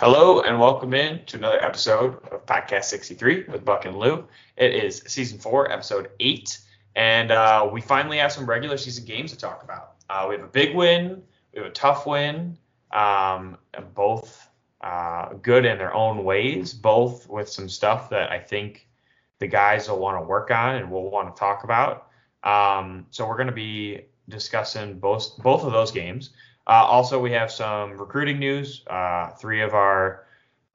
Hello and welcome in to another episode of Podcast 63 with Buck and Lou. It is season four, episode eight, and uh, we finally have some regular season games to talk about. Uh, we have a big win, we have a tough win, um, both uh, good in their own ways, both with some stuff that I think the guys will want to work on and we'll want to talk about. Um, so we're going to be discussing both both of those games. Uh, also, we have some recruiting news. Uh, three of our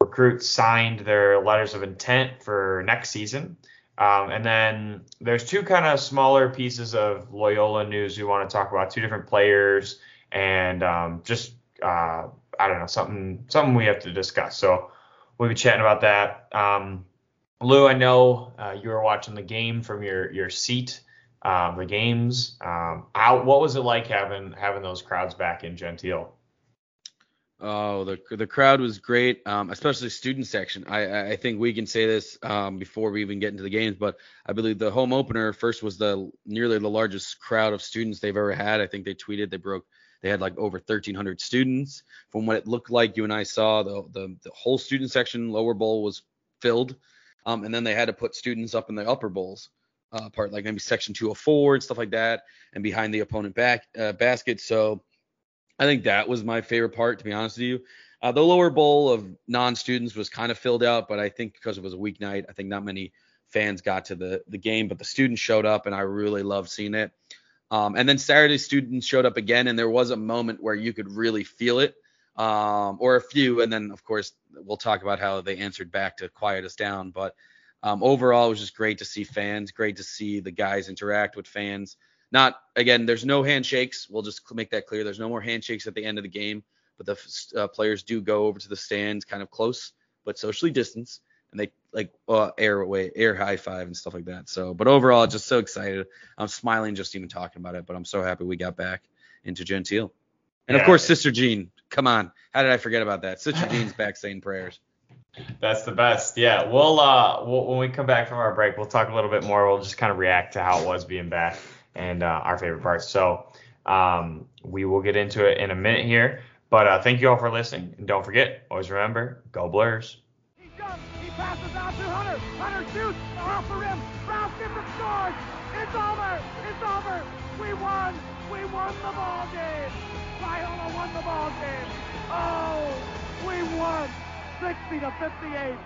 recruits signed their letters of intent for next season. Um, and then there's two kind of smaller pieces of Loyola news we want to talk about. Two different players and um, just uh, I don't know something something we have to discuss. So we'll be chatting about that. Um, Lou, I know uh, you were watching the game from your your seat um, the games. Um, how what was it like having having those crowds back in Gentile? Oh, the the crowd was great, um, especially student section. I I think we can say this um, before we even get into the games, but I believe the home opener first was the nearly the largest crowd of students they've ever had. I think they tweeted they broke they had like over 1,300 students. From what it looked like, you and I saw the the, the whole student section lower bowl was filled, um, and then they had to put students up in the upper bowls uh, part, like maybe section 204 and stuff like that, and behind the opponent back uh, basket. So I think that was my favorite part, to be honest with you. Uh, the lower bowl of non-students was kind of filled out, but I think because it was a weeknight, I think not many fans got to the the game, but the students showed up, and I really loved seeing it. Um, and then Saturday, students showed up again, and there was a moment where you could really feel it, um, or a few. And then, of course, we'll talk about how they answered back to quiet us down. But um, overall, it was just great to see fans, great to see the guys interact with fans. Not again, there's no handshakes. We'll just make that clear. There's no more handshakes at the end of the game, but the uh, players do go over to the stands, kind of close, but socially distanced, and they like uh, air away, air high five and stuff like that. So, but overall, just so excited. I'm smiling just even talking about it, but I'm so happy we got back into Gentile. And yeah. of course, Sister Jean. Come on, how did I forget about that? Sister Jean's back saying prayers. That's the best. Yeah, we'll uh, we'll, when we come back from our break, we'll talk a little bit more. We'll just kind of react to how it was being back and uh, our favorite parts. So um, we will get into it in a minute here. But uh, thank you all for listening, and don't forget, always remember, go Blurs. He passes out to Hunter. Hunter shoots off the rim. Gets it scores. It's over. It's over. We won. We won the ball game. Loyola won the ball game. Oh, we won. 60 to 58.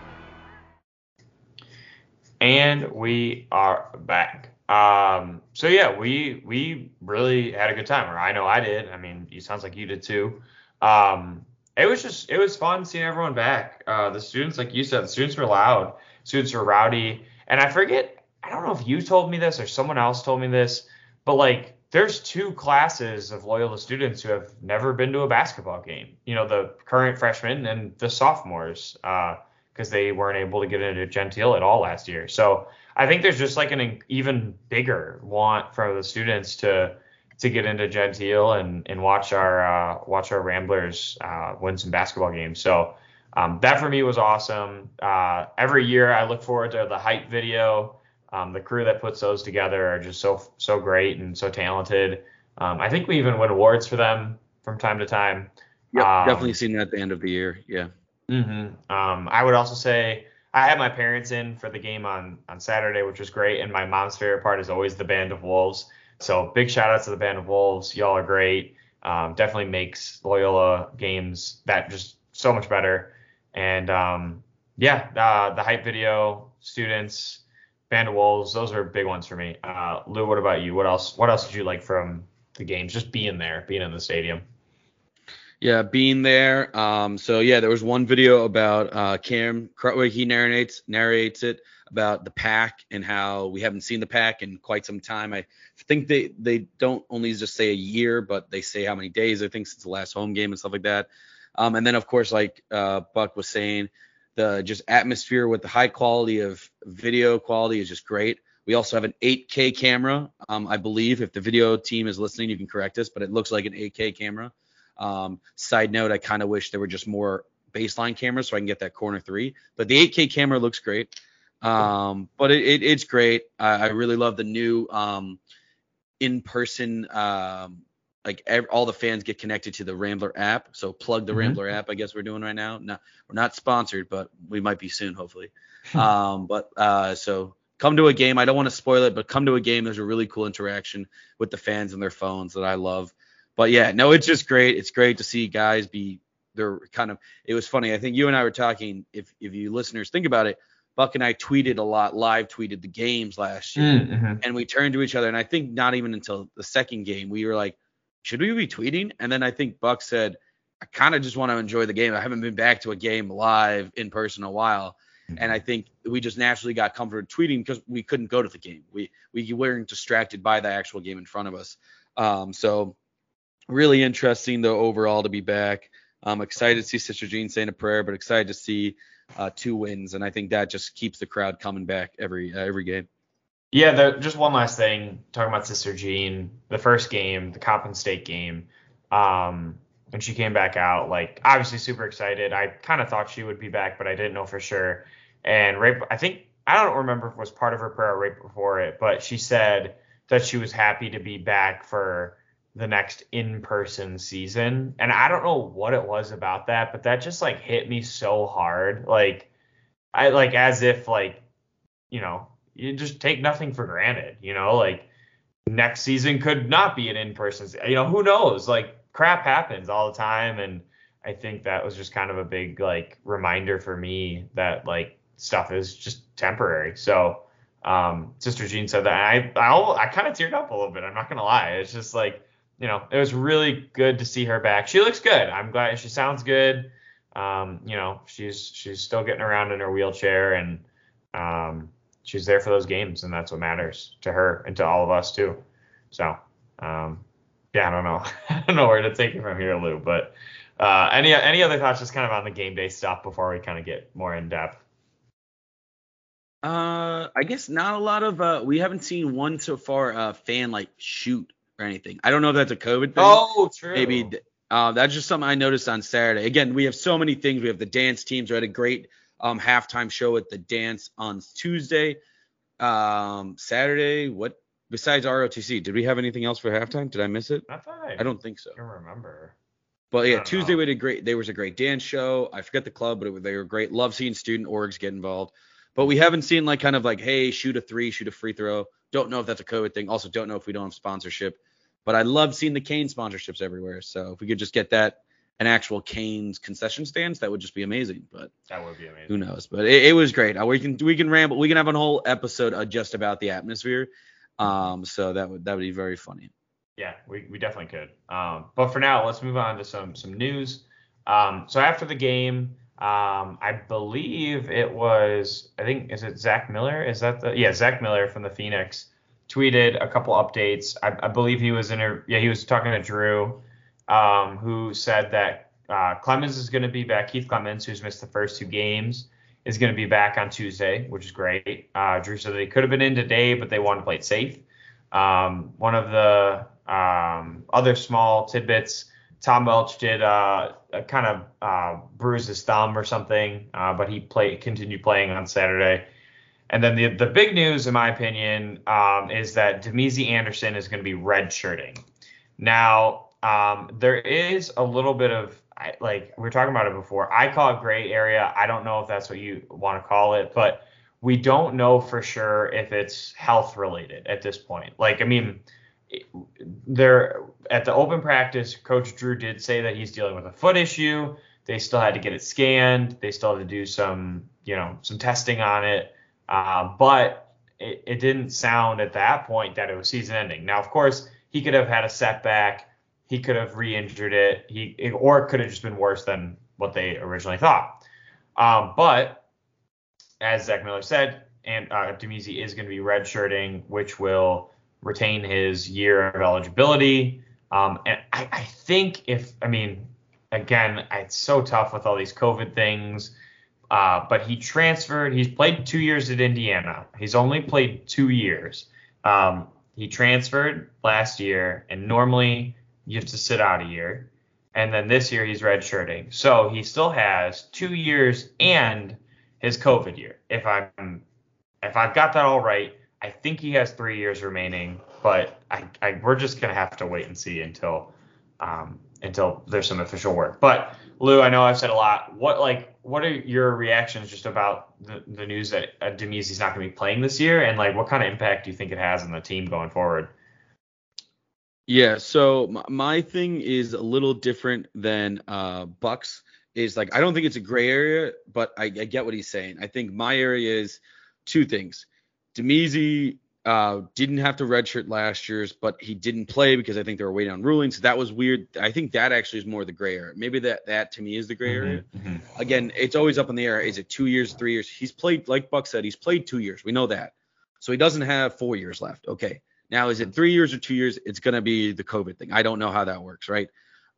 And we are back. Um, so yeah, we we really had a good time, or I know I did. I mean, it sounds like you did too. Um, it was just it was fun seeing everyone back. Uh, the students, like you said, the students were loud, students were rowdy, and I forget. I don't know if you told me this or someone else told me this, but like there's two classes of Loyola students who have never been to a basketball game. You know, the current freshmen and the sophomores, because uh, they weren't able to get into Gentile at all last year. So I think there's just like an even bigger want for the students to to get into Gentile and and watch our uh, watch our Ramblers uh, win some basketball games. So um, that for me was awesome. Uh, every year I look forward to the hype video. Um, the crew that puts those together are just so so great and so talented. Um, I think we even win awards for them from time to time. Yeah, um, definitely seen that at the end of the year. Yeah. Mm-hmm. Um, I would also say I had my parents in for the game on on Saturday, which was great. And my mom's favorite part is always the Band of Wolves. So big shout out to the Band of Wolves. Y'all are great. Um, definitely makes Loyola games that just so much better. And um, yeah, uh, the hype video, students, Band of Wolves, those are big ones for me. Uh, Lou, what about you? What else? What else did you like from the games? Just being there, being in the stadium. Yeah, being there. Um, so yeah, there was one video about uh, Cam. Where he narrates narrates it about the pack and how we haven't seen the pack in quite some time. I think they they don't only just say a year, but they say how many days. I think since the last home game and stuff like that. Um, and then of course, like uh, Buck was saying, the just atmosphere with the high quality of video quality is just great. We also have an 8K camera. Um, I believe if the video team is listening, you can correct us, but it looks like an 8K camera. Um, side note, I kind of wish there were just more baseline cameras so I can get that corner three. But the 8K camera looks great. Um, but it, it, it's great. I, I, really love the new um, in-person um, like all the fans get connected to the Rambler app. So plug the Mhm. Rambler app. I guess we're doing right now. Not we're not sponsored, but we might be soon, hopefully. um, but uh, so come to a game. I don't want to spoil it, but come to a game. There's a really cool interaction with the fans and their phones that I love. But yeah, no, it's just great. It's great to see guys be. They're kind of. It was funny. I think you and I were talking. If if you listeners think about it, Buck and I tweeted a lot, live tweeted the games last year Mhm. and we turned to each other and i think not even until the second game we were like should we be tweeting? And then i think buck said i kind of just want to enjoy the game. I haven't been back to a game live in person in a while. And i think we just naturally got comfortable tweeting because we couldn't go to the game. We we weren't distracted by the actual game in front of us. Um so really interesting though overall to be back. I'm excited to see sister jean saying a prayer but excited to see uh, two wins. And i think that just keeps the crowd coming back every uh, every game Yeah, the, just one last thing talking about Sister Jean, the first game, the Coppin State game, um, when she came back out, like obviously super excited. I kind of thought she would be back, but I didn't know for sure. And right, I think I don't remember if it was part of her prayer right before it, but she said that she was happy to be back for the next in-person season. And I don't know what it was about that, but that just like hit me so hard. Like I like as if like you know you just take nothing for granted, you know, like next season could not be an in-person, you know, who knows? Like crap happens all the time and I think that was just kind of a big like reminder for me that like stuff is just temporary. So um Sister Jean said that I I, I kind of teared up a little bit. I'm not to lie. It's just like, you know, it was really good to see her back. She looks good. I'm glad she sounds good. Um, you know, she's she's still getting around in her wheelchair and um she's there for those games, and that's what matters to her and to all of us too. So, um, yeah, I don't know, I don't know where to take it from here, Lou. But uh, any any other thoughts, just kind of on the game day stuff before we kind of get more in depth? Uh, I guess not a lot of. Uh, we haven't seen one so far. Uh, fan like shoot or anything. I don't know if that's a COVID thing. Oh, true. maybe. Uh, that's just something I noticed on Saturday. Again, we have so many things. We have the dance teams. We had a great um halftime show at the dance on Tuesday. Um, Saturday. What besides ROTC? Did we have anything else for halftime? Did I miss it? I thought I, I don't think so. I can remember. But yeah, Tuesday know. we did great. There was a great dance show. I forget the club, but it, they were great. Love seeing student orgs get involved. But we haven't seen like kind of like, hey, shoot a three, shoot a free throw. Don't know if that's a COVID thing. Also, don't know if we don't have sponsorship. But I love seeing the Cane sponsorships everywhere. So if we could just get that an actual Cane's concession stands, that would just be amazing. But That would be amazing. who knows? But it, it was great. Uh, We can we can ramble. We can have a whole episode uh, just about the atmosphere. Um, so that would that would be very funny. Yeah, we, we definitely could. Um, but for now, let's move on to some some news. Um, so after the game, um, I believe it was I think is it Zach Miller? Is that the yeah Zach Miller from the Phoenix tweeted a couple updates. I, I believe he was in a yeah he was talking to Drew, um, who said that uh, Clemons is going to be back. Keith Clemons, who's missed the first two games, is going to be back on Tuesday, which is great. Uh, Drew said they could have been in today, but they wanted to play it safe. Um, one of the um, other small tidbits, Tom Welch did uh, kind of uh, bruise his thumb or something, uh, but he played continued playing on Saturday. And then the the big news, in my opinion, um, is that Damezi Anderson is going to be redshirting. Now, um, there is a little bit of like we were talking about it before. I call it gray area. I don't know if that's what you want to call it, but we don't know for sure if it's health related at this point. Like, I mean, there at the open practice, Coach Drew did say that he's dealing with a foot issue. They still had to get it scanned. They still had to do some, you know, some testing on it. Uh, but it, it didn't sound at that point that it was season ending. Now, of course, he could have had a setback. He could have re-injured it. He or it could have just been worse than what they originally thought. Um, but as Zach Miller said, and uh, Damezi is going to be redshirting, which will retain his year of eligibility. Um, and I, I think if, I mean, again, it's so tough with all these COVID things. Uh, but he transferred. He's played two years at Indiana. He's only played two years. Um, he transferred last year, and normally you have to sit out a year. And then this year he's redshirting, so he still has two years and his COVID year. If I'm if I've got that all right, I think he has three years remaining. but I, I we're just gonna have to wait and see until um, until there's some official work. But Lou, I know I've said a lot. What like what are your reactions just about the, the news that uh, Damezi's not going to be playing this year, and like what kind of impact do you think it has on the team going forward? Yeah, so my, thing is a little different than uh, Bucks. Is like I don't think it's a gray area, but I, I get what he's saying. I think my area is two things. Damezi uh, didn't have to redshirt last year's, but he didn't play because I think they were waiting on rulings. So that was weird. I think that actually is more the gray area. Maybe that that to me is the gray Mm-hmm, area. Again, it's always up in the air. Is it two years, three years? He's played, like Buck said, he's played two years. We know that. So he doesn't have four years left. Okay. Now, is it three years or two years? It's going to be the COVID thing. I don't know how that works, right?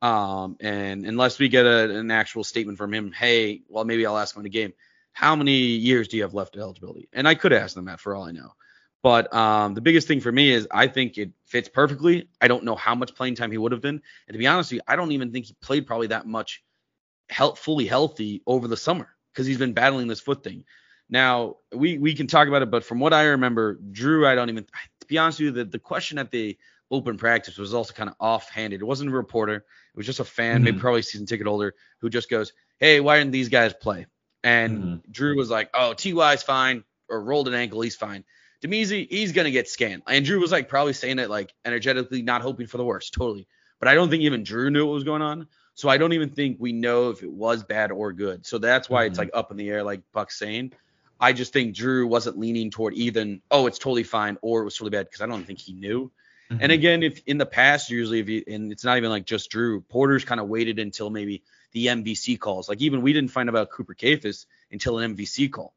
Um, and unless we get a, an actual statement from him, hey, well, maybe I'll ask him in a game, how many years do you have left eligibility? And I could ask them that for all I know. But um, the biggest thing for me is I think it fits perfectly. I don't know how much playing time he would have been. And to be honest with you, I don't even think he played probably that much health, fully healthy over the summer because he's been battling this foot thing. Now we we can talk about it, but from what I remember, Drew, I don't even to be honest with you, the, the question at the open practice was also kind of offhanded. It wasn't a reporter, it was just a fan, Mhm. maybe probably season ticket holder, who just goes, Hey, why didn't these guys play? And Mhm. Drew was like, Oh, Ty's fine, or rolled an ankle, he's fine. Damezi, he's gonna get scanned. And Drew was like probably saying it like energetically, not hoping for the worst, totally. But I don't think even Drew knew what was going on. So I don't even think we know if it was bad or good. So that's why it's Mhm. like up in the air, like Buck's saying. I just think Drew wasn't leaning toward either, oh, it's totally fine, or it was totally bad because I don't think he knew. And again, if in the past, usually if you, and it's not even like just Drew, Porter's kind of waited until maybe the MVC calls. Like even we didn't find out about Cooper Kaifes until an MVC call.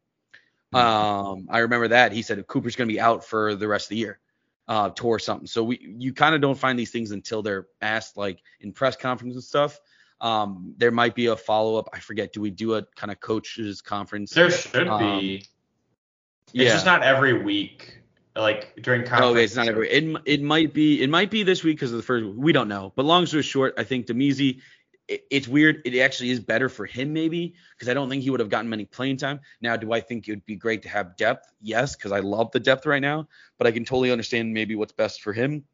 Um, I remember that he said Cooper's going to be out for the rest of the year, uh, tore something. So we, you kind of don't find these things until they're asked, like in press conferences and stuff. Um, there might be a follow up. I forget. Do we do a kind of coaches conference? there should um, be. It's yeah. just not every week. Like during conference. Okay, it's not every. It, it might be it might be this week because of the first. We don't know. But long story short, I think Damezi. It's weird. It actually is better for him maybe because I don't think he would have gotten many playing time. Now, do I think it would be great to have depth? Yes, because I love the depth right now. But I can totally understand maybe what's best for him.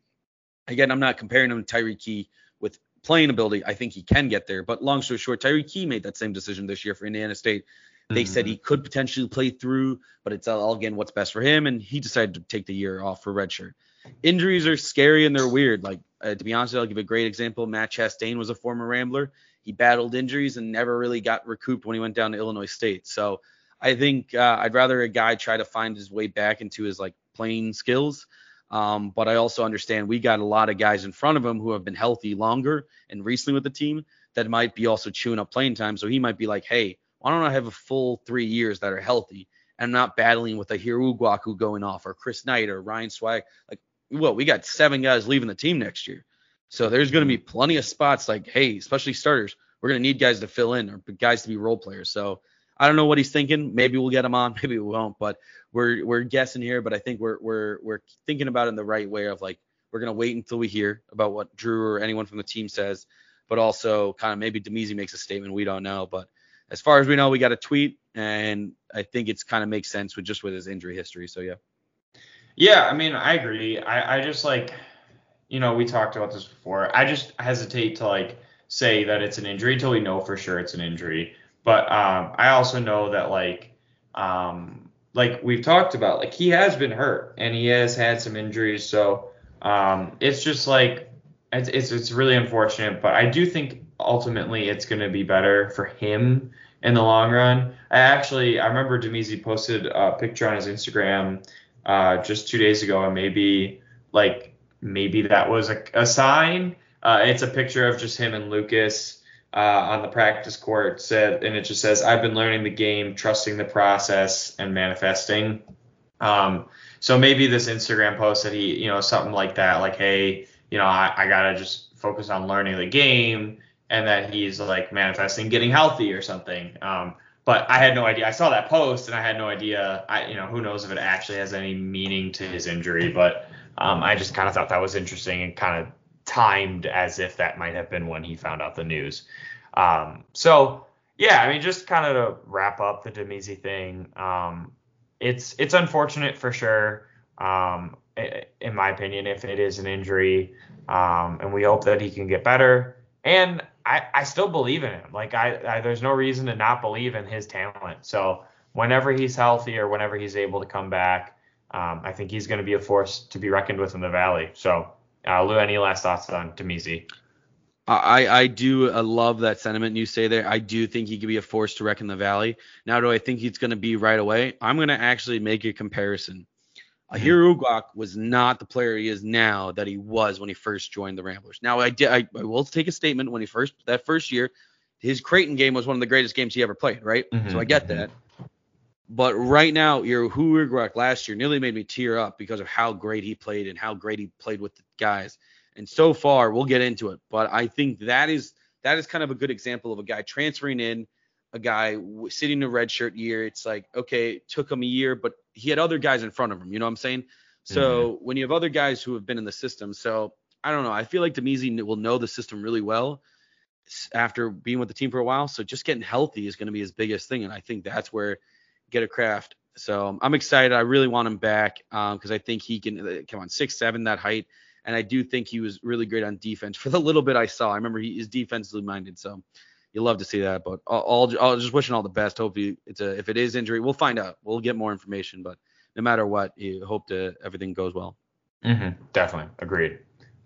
Again, I'm not comparing him to Tyreke Key with playing ability. I think he can get there. But long story short, Tyreke Key made that same decision this year for Indiana State. They said he could potentially play through, but it's all again what's best for him, and he decided to take the year off for redshirt. Injuries are scary and they're weird. Like uh, to be honest, I'll give a great example. Matt Chastain was a former Rambler. He battled injuries and never really got recouped when he went down to Illinois State. So I think uh, I'd rather a guy try to find his way back into his like playing skills. Um, but I also understand we got a lot of guys in front of him who have been healthy longer and recently with the team that might be also chewing up playing time. So he might be like, hey, why don't I have a full three years that are healthy and not battling with a Aher Uguak going off or Chris Knight or Ryan Swag? Like, well, we got seven guys leaving the team next year. So there's going to be plenty of spots like, hey, especially starters, we're going to need guys to fill in or guys to be role players. So I don't know what he's thinking. Maybe we'll get him on, maybe we won't, but we're we're guessing here. But I think we're we're we're thinking about it in the right way of like we're gonna wait until we hear about what Drew or anyone from the team says, but also kind of maybe Damezi makes a statement we don't know. But as far as we know, we got a tweet, and I think it's kind of makes sense with just with his injury history. So yeah. Yeah, I mean, I agree. I, I just like, you know, we talked about this before. I just hesitate to like say that it's an injury until we know for sure it's an injury. But um, I also know that like, um, like we've talked about, like he has been hurt and he has had some injuries. So um, it's just like, it's, it's it's really unfortunate. But I do think ultimately it's going to be better for him in the long run. I actually, I remember Damezi posted a picture on his Instagram uh, just two days ago, and maybe like maybe that was a, a sign. Uh, it's a picture of just him and Lucas uh, on the practice court, said, and it just says, "I've been learning the game, trusting the process, and manifesting." Um, so maybe this Instagram post that he, you know, something like that, like, "Hey, you know, I, I gotta just focus on learning the game," and that he's like manifesting getting healthy or something. Um, but I had no idea. I saw that post and I had no idea. I, you know, who knows if it actually has any meaning to his injury, but um, I just kind of thought that was interesting and kind of timed as if that might have been when he found out the news. Um, so yeah, I mean, just kind of to wrap up the Damezi thing. Um, it's it's unfortunate for sure. Um, in my opinion, if it is an injury. Um, and we hope that he can get better. And I, I still believe in him. Like I, I, there's no reason to not believe in his talent. So whenever he's healthy or whenever he's able to come back, um, I think he's going to be a force to be reckoned with in the Valley. So, uh, Lou, any last thoughts on Damezi? I, I do uh, love that sentiment you say there. I do think he could be a force to reckon the Valley. Now, do I think he's going to be right away? I'm going to actually make a comparison. Aher Uguak was not the player he is now that he was when he first joined the Ramblers. Now I did I, I, will take a statement when he first that first year, his Creighton game was one of the greatest games he ever played, right? Mm-hmm, so I get mm-hmm. that. But right now, Aher Uguak last year nearly made me tear up because of how great he played and how great he played with the guys. And so far, we'll get into it, but I think that is that is kind of a good example of a guy transferring in a guy sitting in a red shirt year. It's like, okay, it took him a year, but he had other guys in front of him. You know what I'm saying? So mm-hmm. when you have other guys who have been in the system, so I don't know. I feel like Damezi will know the system really well after being with the team for a while. So just getting healthy is going to be his biggest thing, and I think that's where get a craft. So I'm excited. I really want him back because um, I think he can uh, come on six seven that height, and I do think he was really great on defense for the little bit I saw. I remember he is defensively minded, so you love to see that. But I'll, I'll just wishing all the best. Hopefully, it's a if it is injury, we'll find out. We'll get more information. But no matter what, you hope to everything goes well. Mm-hmm, definitely agreed.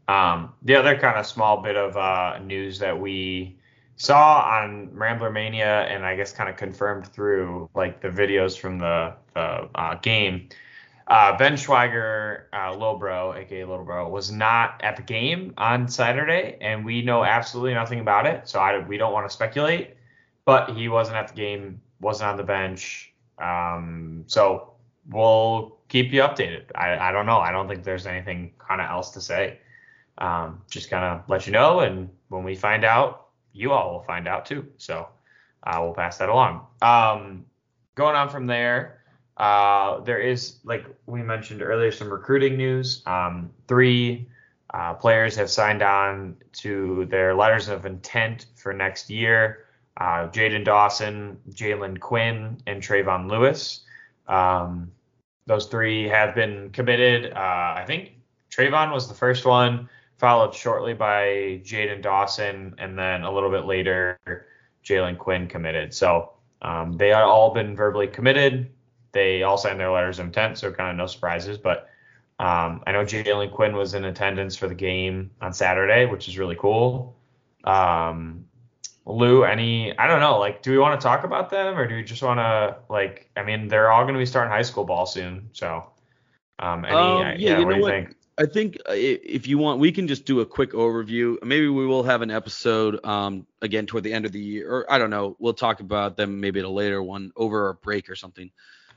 Um, the other kind of small bit of uh, news that we saw on Rambler Mania, and I guess kind of confirmed through like the videos from the, the uh, game uh, ben Schwieger, uh, Lil Bro, aka Little Bro, was not at the game on Saturday, and we know absolutely nothing about it. So I, we don't want to speculate. But he wasn't at the game, wasn't on the bench. Um, so we'll keep you updated. I, I don't know. I don't think there's anything kind of else to say. Um, just kind of let you know, and when we find out, you all will find out too. So uh, we'll pass that along. Um, going on from there. Uh, there is, like we mentioned earlier, some recruiting news. Um, three uh, players have signed on to their letters of intent for next year. Uh, Jaden Dawson, Jalen Quinn, and Trayvon Lewis. Um, those three have been committed. Uh, I think Trayvon was the first one, followed shortly by Jaden Dawson, and then a little bit later, Jalen Quinn committed. So um, they are all been verbally committed. They all signed their letters of intent, so kind of no surprises. But um, I know Jalen Quinn was in attendance for the game on Saturday, which is really cool. Um, Lou, any, I don't know, like, do we want to talk about them or do we just want to, like, I mean, they're all going to be starting high school ball soon. So, um, any, um, yeah, yeah, you what do you what? think? I think uh, if you want, we can just do a quick overview. Maybe we will have an episode um, again toward the end of the year, or I don't know. We'll talk about them maybe at a later one over a break or something.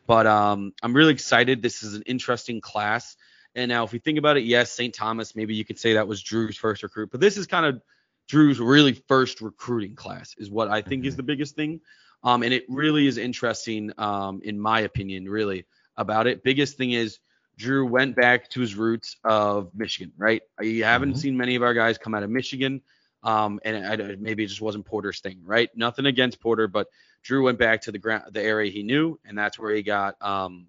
But um, I'm really excited. This is an interesting class. And now, if we think about it, yes, St. Thomas, maybe you could say that was Drew's first recruit, but this is kind of Drew's really first recruiting class, is what I think mm-hmm. is the biggest thing. Um, and it really is interesting, um, in my opinion, really about it. Biggest thing is Drew went back to his roots of Michigan, right? You haven't mm-hmm. seen many of our guys come out of Michigan. Um, and I, maybe it just wasn't Porter's thing, right? Nothing against Porter, but Drew went back to the ground, the area he knew, and that's where he got um,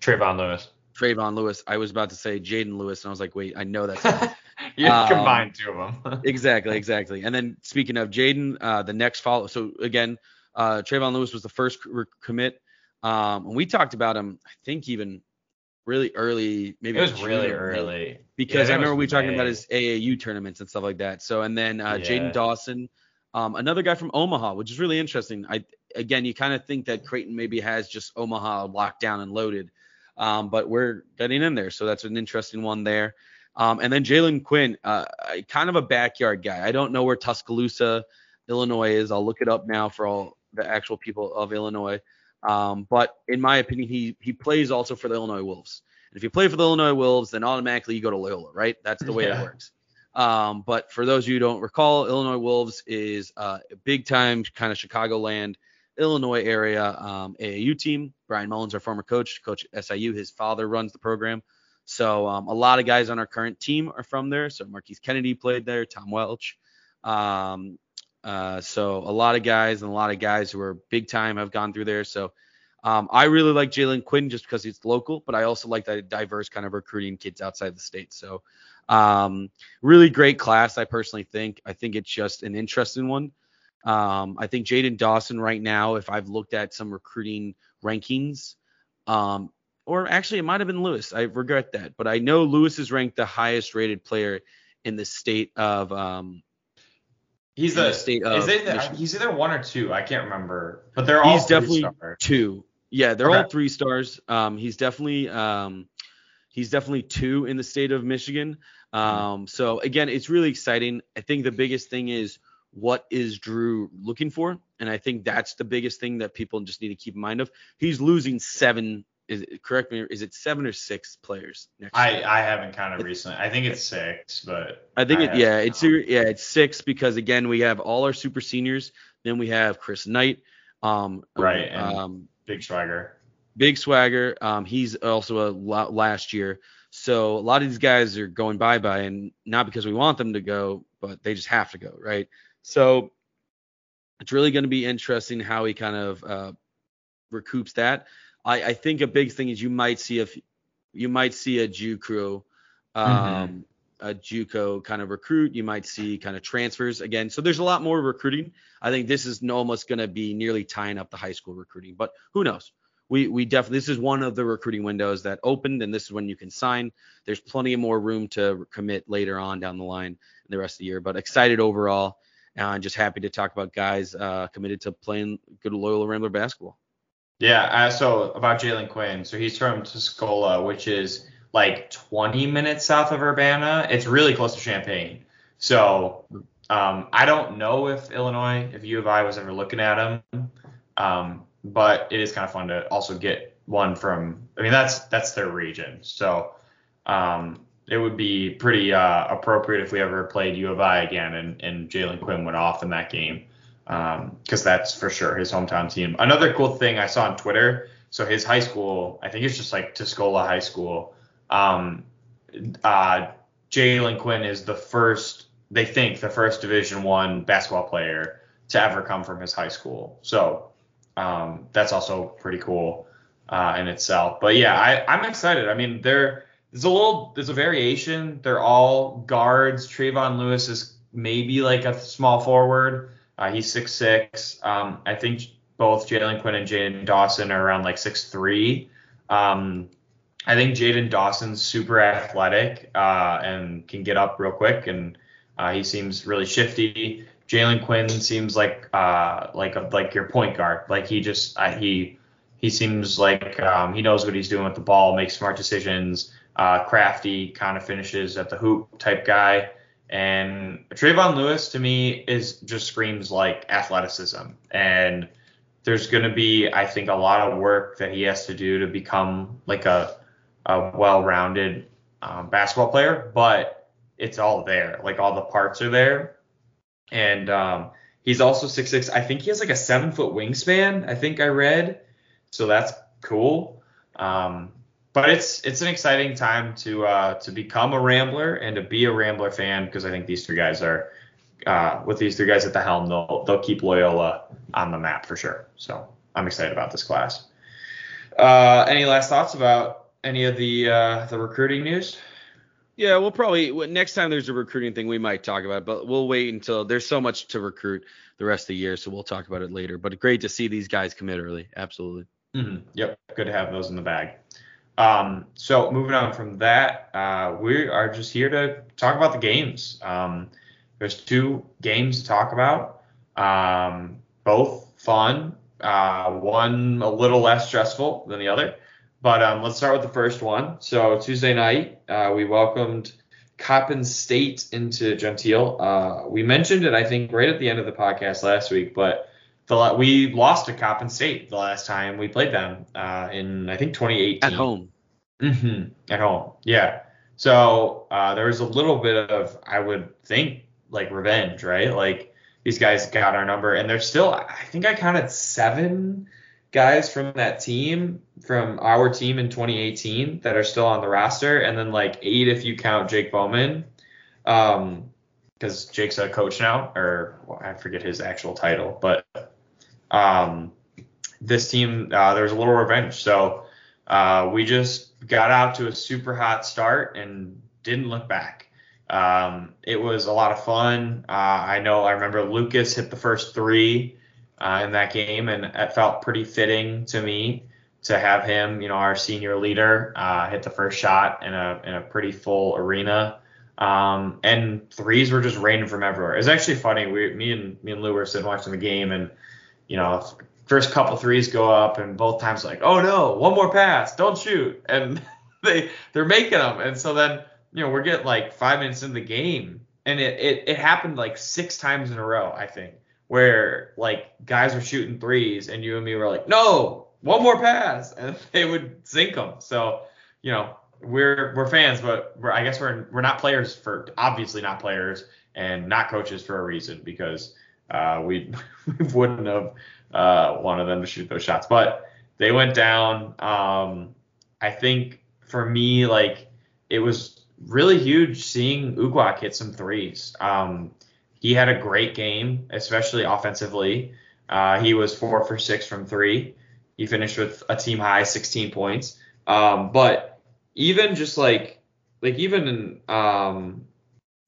Trayvon Lewis. Trayvon Lewis. I was about to say Jaden Lewis, and I was like, wait, I know that's. you um, combined two of them. exactly, exactly. And then speaking of Jaden, uh, the next follow. So again, uh, Trayvon Lewis was the first commit. Um, and we talked about him, I think even really early, maybe it was really early because yeah, I, remember we talking about his AAU tournaments and stuff like that. So and then uh, yeah. Jaden Dawson, um, another guy from Omaha, which is really interesting. I again, you kind of think that Creighton maybe has just Omaha locked down and loaded, um, but we're getting in there, so that's an interesting one there. Um, and then Jalen Quinn, uh, kind of a backyard guy. I don't know where Tuscaloosa, Illinois is. I'll look it up now for all the actual people of Illinois. Um, but in my opinion, he he plays also for the Illinois Wolves. And if you play for the Illinois Wolves, then automatically you go to Loyola, right? That's the way yeah. it works. Um, but for those of you who don't recall, Illinois Wolves is uh, a big time kind of Chicagoland, Illinois area um, AAU team. Bryan Mullins, our former coach, coach SIU, his father runs the program. So um, a lot of guys on our current team are from there. So Marquise Kennedy played there, Tom Welch. Um, uh, so a lot of guys and a lot of guys who are big time have gone through there. So Um, I really like Jalen Quinn just because he's local, but I also like that diverse kind of recruiting kids outside the state. So, um, really great class, I personally think. I think it's just an interesting one. Um, I think Jaden Dawson right now, if I've looked at some recruiting rankings, um, or actually it might have been Lewis. I regret that, but I know Lewis is ranked the highest rated player in the state of um, He's the, state is of the, he's either one or two. I can't remember, but they're all he's definitely three-star. two. Yeah, they're Okay. all three stars. Um, he's definitely um, he's definitely two in the state of Michigan. Mm-hmm. Um, so again, it's really exciting. I think the biggest thing is what is Drew looking for, and I think that's the biggest thing that people just need to keep in mind of. He's losing seven. Is it, correct me? Is it seven or six players next I year? I haven't counted recently. I think it's six, but I think it, yeah, it's counted. yeah, it's six because again we have all our super seniors. Then we have Chris Knight, um, Right, and- um, big swagger. Big Swagger. Um, he's also a la- last year. So a lot of these guys are going bye bye, and not because we want them to go, but they just have to go, right? So it's really going to be interesting how he kind of uh, recoups that. I, I think a big thing is you might see if you might see a JUCO, um, a JUCO kind of recruit. You might see kind of transfers again. So there's a lot more recruiting. I think this is almost going to be nearly tying up the high school recruiting, but who knows? we we definitely this is one of the recruiting windows that opened and this is when you can sign there's plenty of more room to commit later on down the line in the rest of the year but excited overall and just happy to talk about guys uh, committed to playing good loyal rambler basketball Yeah. Uh, so about Jalen Quinn, so he's from Tuscola, which is like 20 minutes south of Urbana. It's really close to Champaign. So um, I don't know if Illinois, if U of I was ever looking at him, um, but it is kind of fun to also get one from. I mean, that's that's their region. So um, it would be pretty uh, appropriate if we ever played U of I again and, and Jalen Quinn went off in that game because that's for sure his hometown team. Another cool thing I saw on Twitter. So his high school, I think it's just like Tuscola High School. Um, uh, Jalen Quinn is the first, they think, the first Division One basketball player to ever come from his high school. So um, that's also pretty cool uh, in itself. But yeah, I, I'm excited. I mean, there there's a little there's a variation. They're all guards. Trayvon Lewis is maybe like a small forward. Uh, he's six six. Um, I think both Jalen Quinn and Jaden Dawson are around like six three. Um, I think Jaden Dawson's super athletic uh, and can get up real quick, and uh, he seems really shifty. Jalen Quinn seems like uh, like a, like your point guard. Like he just uh, he he seems like um, he knows what he's doing with the ball, makes smart decisions, uh, crafty, kind of finishes at the hoop type guy. And Trayvon Lewis to me is just screams like athleticism. And there's going to be, I think, a lot of work that he has to do to become like a, a well-rounded um, basketball player. But it's all there. Like all the parts are there. And um, he's also six six. I think he has like a seven foot wingspan. I think I read. So that's cool. Um, but it's it's an exciting time to uh, to become a Rambler and to be a Rambler fan because I think these three guys are uh, with these three guys at the helm they'll they'll keep Loyola on the map for sure. So I'm excited about this class. Uh, any last thoughts about any of the uh, the recruiting news? yeah we'll probably next time there's a recruiting thing we might talk about it but we'll wait until there's so much to recruit the rest of the year so we'll talk about it later but great to see these guys commit early absolutely Mm-hmm. Yep, good to have those in the bag. Um, so moving on from that, uh, we are just here to talk about the games. Um, there's two games to talk about, um, both fun. Uh, one a little less stressful than the other, but um, let's start with the first one. So Tuesday night, uh, we welcomed Coppin State into Gentile. Uh, we mentioned it, I think, right at the end of the podcast last week, but the we lost to Coppin State the last time we played them uh, in I think 2018 at home hmm At home, yeah. So uh, there was a little bit of I would think like revenge, right? Like these guys got our number, and there's still I think I counted seven guys from that team from our team in 2018 that are still on the roster, and then like eight if you count Jake Bowman. Um, because Jake's a coach now, or well, I forget his actual title, but um, this team uh, there was a little revenge. So uh, we just got out to a super hot start and didn't look back. Um, it was a lot of fun. Uh, I know I remember Lucas hit the first three uh, in that game, and it felt pretty fitting to me to have him, you know, our senior leader, uh, hit the first shot in a in a pretty full arena. Um, and threes were just raining from everywhere. It's actually funny. We, me and me and Lou were sitting watching the game, and you know, first couple threes go up, and both times like, oh no, one more pass, don't shoot, and they they're making them, and so then you know we're getting like five minutes in the game, and it it, it happened like six times in a row, I think, where like guys were shooting threes, and you and me were like, no, one more pass, and they would sink them. So you know we're we're fans, but we're, I guess we're we're not players for obviously not players and not coaches for a reason because uh, we we wouldn't have uh, wanted them to shoot those shots, but they went down. Um, I think for me, like it was really huge seeing Uguak hit some threes. Um, he had a great game, especially offensively. Uh, he was four for six from three. He finished with a team high 16 points. Um, but even just like like even in um,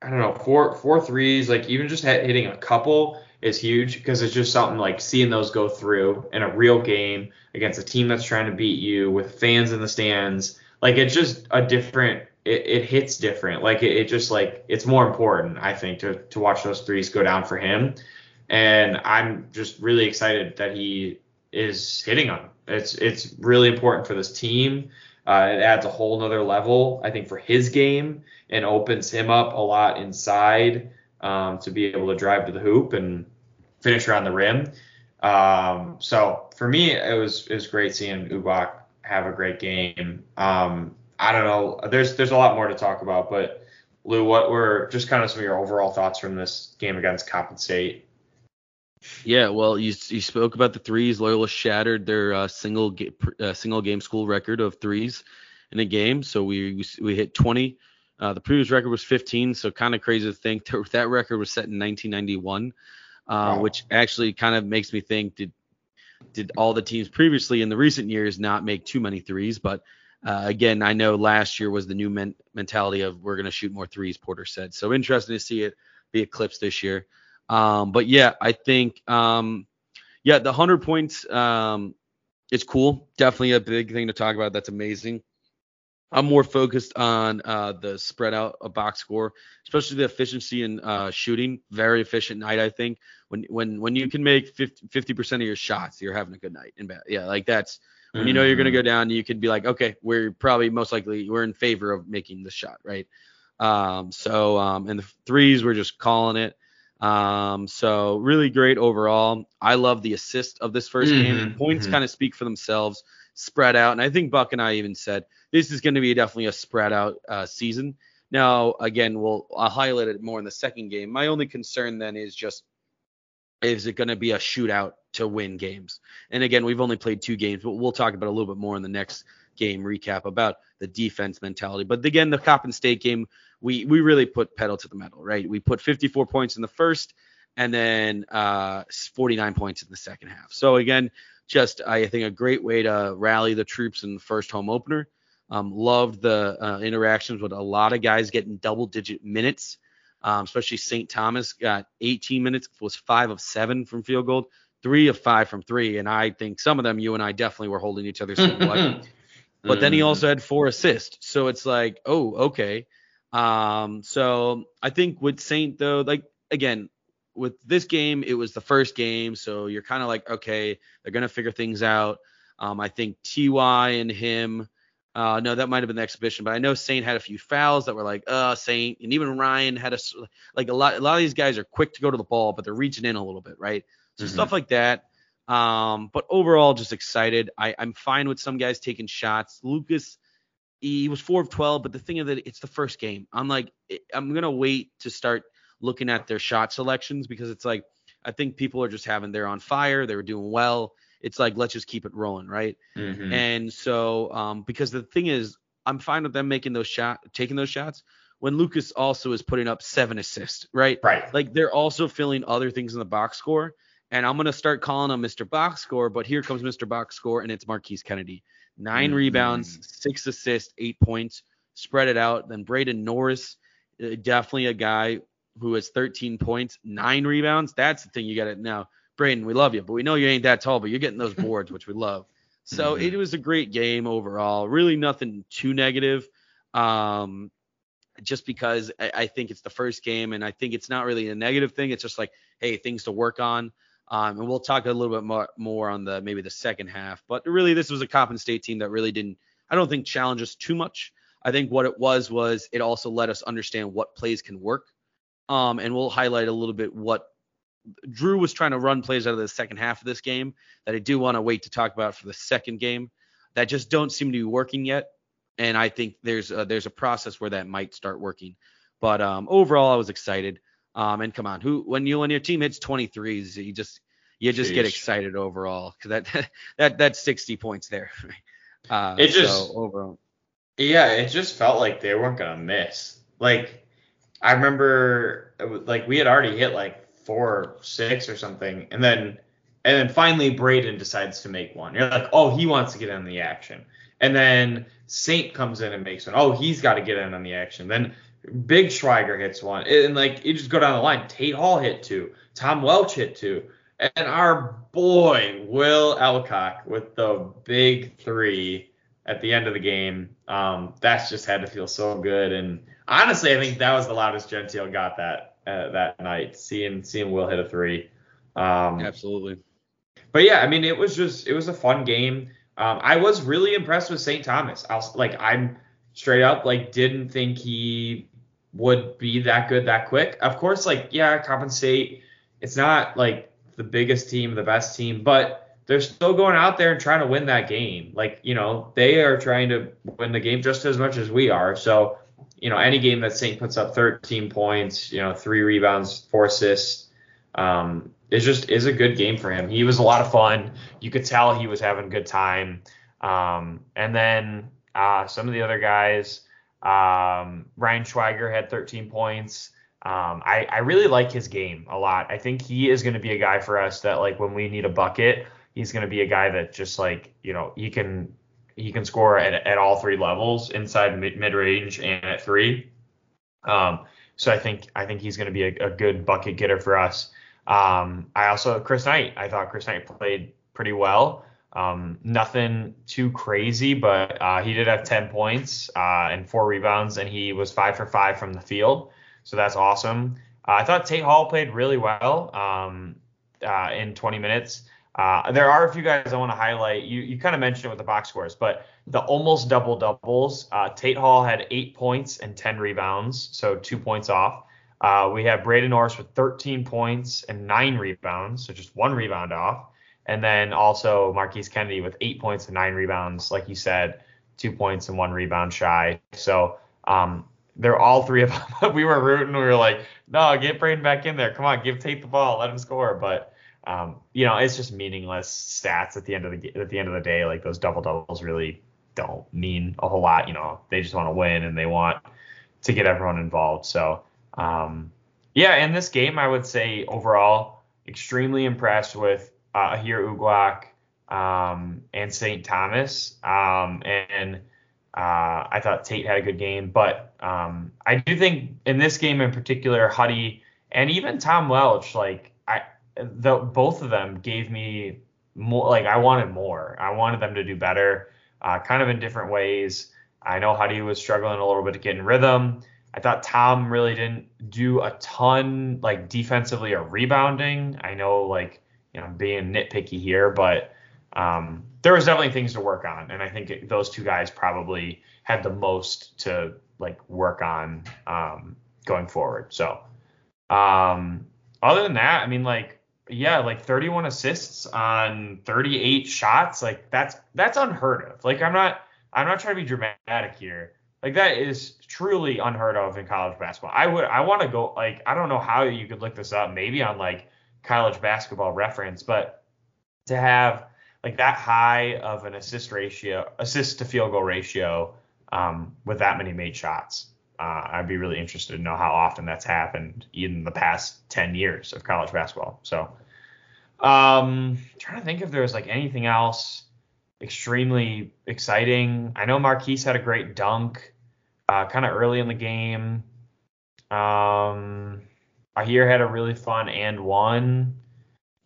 I don't know four four threes, like even just hitting a couple is huge because it's just something like seeing those go through in a real game against a team that's trying to beat you with fans in the stands. Like it's just a different. It, it hits different. Like it, it just like it's more important, I think, to to watch those threes go down for him. And I'm just really excited that he is hitting them. It's it's really important for this team. Uh, it adds a whole nother level, I think, for his game and opens him up a lot inside um, to be able to drive to the hoop and finish around the rim. Um, so for me, it was it was great seeing Uguak have a great game. Um, I don't know. There's there's a lot more to talk about, but Lou, what were just kind of some of your overall thoughts from this game against Coppin State? Yeah, well, you you spoke about the threes. Loyola shattered their uh, single ga- uh, single game school record of threes in a game. So we we, hit 20 uh, the previous record was 15, so kind of crazy to think that, that record was set in 1991, uh, wow. which actually kind of makes me think did did all the teams previously in the recent years not make too many threes? But uh, again, I know last year was the new men- mentality of we're going to shoot more threes. Porter said so. Interesting to see it be eclipsed this year. Um, but yeah, I think um, yeah, the 100 points um, it's cool. Definitely a big thing to talk about. That's amazing. I'm more focused on uh, the spread out a box score, especially the efficiency in uh, shooting. Very efficient night, I think. When when when you can make 50 percent of your shots, you're having a good night. And yeah, like that's when mm-hmm. you know you're gonna go mm-hmm. down, you could be like, okay, we're probably most likely we're in favor of making the shot, right? Um, so um, and the threes, we're just calling it. Um, so really great overall. I love the assist of this 1st mm-hmm. game. Points mm-hmm. kind of speak for themselves, spread out, and I think Buck and I even said this is going to be definitely a spread out uh, season. Now, again, we'll I'll highlight it more in the second game. My only concern then is just is it going to be a shootout to win games? And again, we've only played two games, but we'll talk about a little bit more in the next game recap about the defense mentality. But again, the Coppin State game, we we really put pedal to the metal, right? We put 54 points in the first, and then uh, 49 points in the second half. So again, just I think a great way to rally the troops in the first home opener. Um, loved the uh, interactions with a lot of guys getting double digit minutes, um, especially St. Thomas got 18 minutes, was five of seven from field goal, three of five from three. And I think some of them, you and I definitely were holding each other's feet. but then he mm. also had four assists. So it's like, oh, okay. Um, so I think with Saint though, like again, with this game, it was the first game, so you're kind of like, okay, they're gonna figure things out. Um, I think Ty and him uh, no, that might have been the exhibition, but I know Saint had a few fouls that were like, uh, Saint, and even Ryan had a like a lot. A lot of these guys are quick to go to the ball, but they're reaching in a little bit, right? So mm-hmm. stuff like that. Um, but overall, just excited. I, I'm fine with some guys taking shots. Lucas, he was four of twelve, but the thing is that it's the first game. I'm like, I'm gonna wait to start looking at their shot selections because it's like I think people are just having they're on fire, they were doing well it's like let's just keep it rolling, right? Mm-hmm. And so um, because the thing is, I'm fine with them making those shot, taking those shots when Lucas also is putting up seven assists, right? Right. Like they're also filling other things in the box score. And I'm gonna start calling him Mr. Box Score, but here comes Mr. Box Score, and it's Marquise Kennedy. 9 mm-hmm. rebounds, six assists, eight points. Spread it out. Then Braden Norris, uh, definitely a guy who has 13 points, nine rebounds. That's the thing you got to now. Braden, we love you, but we know you ain't that tall, but you're getting those boards, which we love. So mm-hmm. it was a great game overall. Really nothing too negative. Um, just because I, I, think it's the first game and I think it's not really a negative thing. It's just like, hey, things to work on. Um, and we'll talk a little bit more, more on the maybe the second half. But really, this was a Coppin State team that really didn't, I don't think, challenge us too much. I think what it was was it also let us understand what plays can work. Um, and we'll highlight a little bit what Drew was trying to run plays out of the second half of this game that I do want to wait to talk about for the second game that just don't seem to be working yet. And I think there's a, there's a process where that might start working. But um, overall, I was excited. Um, and come on, who when you when your team hits 23s, you just you just Jeez. get excited overall because that that that's 60 points there. Uh, it just so overall. Yeah, it just felt like they weren't gonna miss. Like I remember, like we had already hit like four, six or something, and then and then finally Braden decides to make one. You're like, oh, he wants to get in the action, and then Saint comes in and makes one. Oh, he's got to get in on the action. Then Big Schwieger hits one, and like you just go down the line. Tate Hall hit two, Tom Welch hit two, and our boy Will Elcock with the big three at the end of the game. Um, that's just had to feel so good. And honestly, I think that was the loudest Gentile got that uh, that night, seeing seeing Will hit a three. Um, Absolutely. But yeah, I mean, it was just it was a fun game. Um, I was really impressed with St. Thomas. I was like, I'm straight up like didn't think he would be that good that quick. Of course, like yeah, compensate. It's not like the biggest team, the best team, but they're still going out there and trying to win that game. Like you know, they are trying to win the game just as much as we are. So you know, any game that Saint puts up 13 points, you know, three rebounds, four assists, um, is just is a good game for him. He was a lot of fun. You could tell he was having a good time. Um, and then uh, some of the other guys, um, Ryan Schwieger had 13 points. Um, I, I really like his game a lot. I think he is going to be a guy for us that like when we need a bucket, he's going to be a guy that just like you know he can he can score at, at all three levels, inside, mid range, and at three. Um, so I think I think he's going to be a, a, good bucket getter for us. Um, I also Chris Knight. I thought Chris Knight played pretty well. Um, nothing too crazy, but uh, he did have 10 points uh, and four rebounds, and he was five for five from the field. So that's awesome. Uh, I thought Tate Hall played really well um, uh, in 20 minutes. Uh, there are a few guys I want to highlight. You you kind of mentioned it with the box scores, but the almost double doubles. Uh, Tate Hall had eight points and 10 rebounds, so two points off. Uh, we have Braden Norris with 13 points and nine rebounds, so just one rebound off. And then also Marquise Kennedy with eight points and nine rebounds, like you said, two points and one rebound shy. So um, they're all three of them. we were rooting. We were like, no, get Braden back in there. Come on, give Tate the ball, let him score. But um, you know, it's just meaningless stats at the end of the at the end of the day. Like those double doubles really don't mean a whole lot. You know, they just want to win and they want to get everyone involved. So, um, yeah, in this game, I would say overall extremely impressed with uh, Aher um, and St. Thomas. Um, and uh, I thought Tate had a good game, but um, I do think in this game in particular, Huddy and even Tom Welch, like the both of them gave me more like I wanted more. I wanted them to do better, uh, kind of in different ways. I know Huddy was struggling a little bit to get in rhythm. I thought Tom really didn't do a ton like defensively or rebounding. I know like you know I'm being nitpicky here, but um, there was definitely things to work on, and I think it, those two guys probably had the most to like work on um, going forward. So um, other than that, I mean like yeah, like 31 assists on 38 shots, like that's that's unheard of. Like I'm not I'm not trying to be dramatic here. Like that is truly unheard of in college basketball. I would I want to go like I don't know how you could look this up, maybe on like college basketball reference, but to have like that high of an assist ratio, assist to field goal ratio um, with that many made shots. Uh, I'd be really interested to know how often that's happened in the past 10 years of college basketball. So, Um, trying to think if there was like anything else extremely exciting. I know Marquise had a great dunk, uh, kind of early in the game. Um, Aher had a really fun and one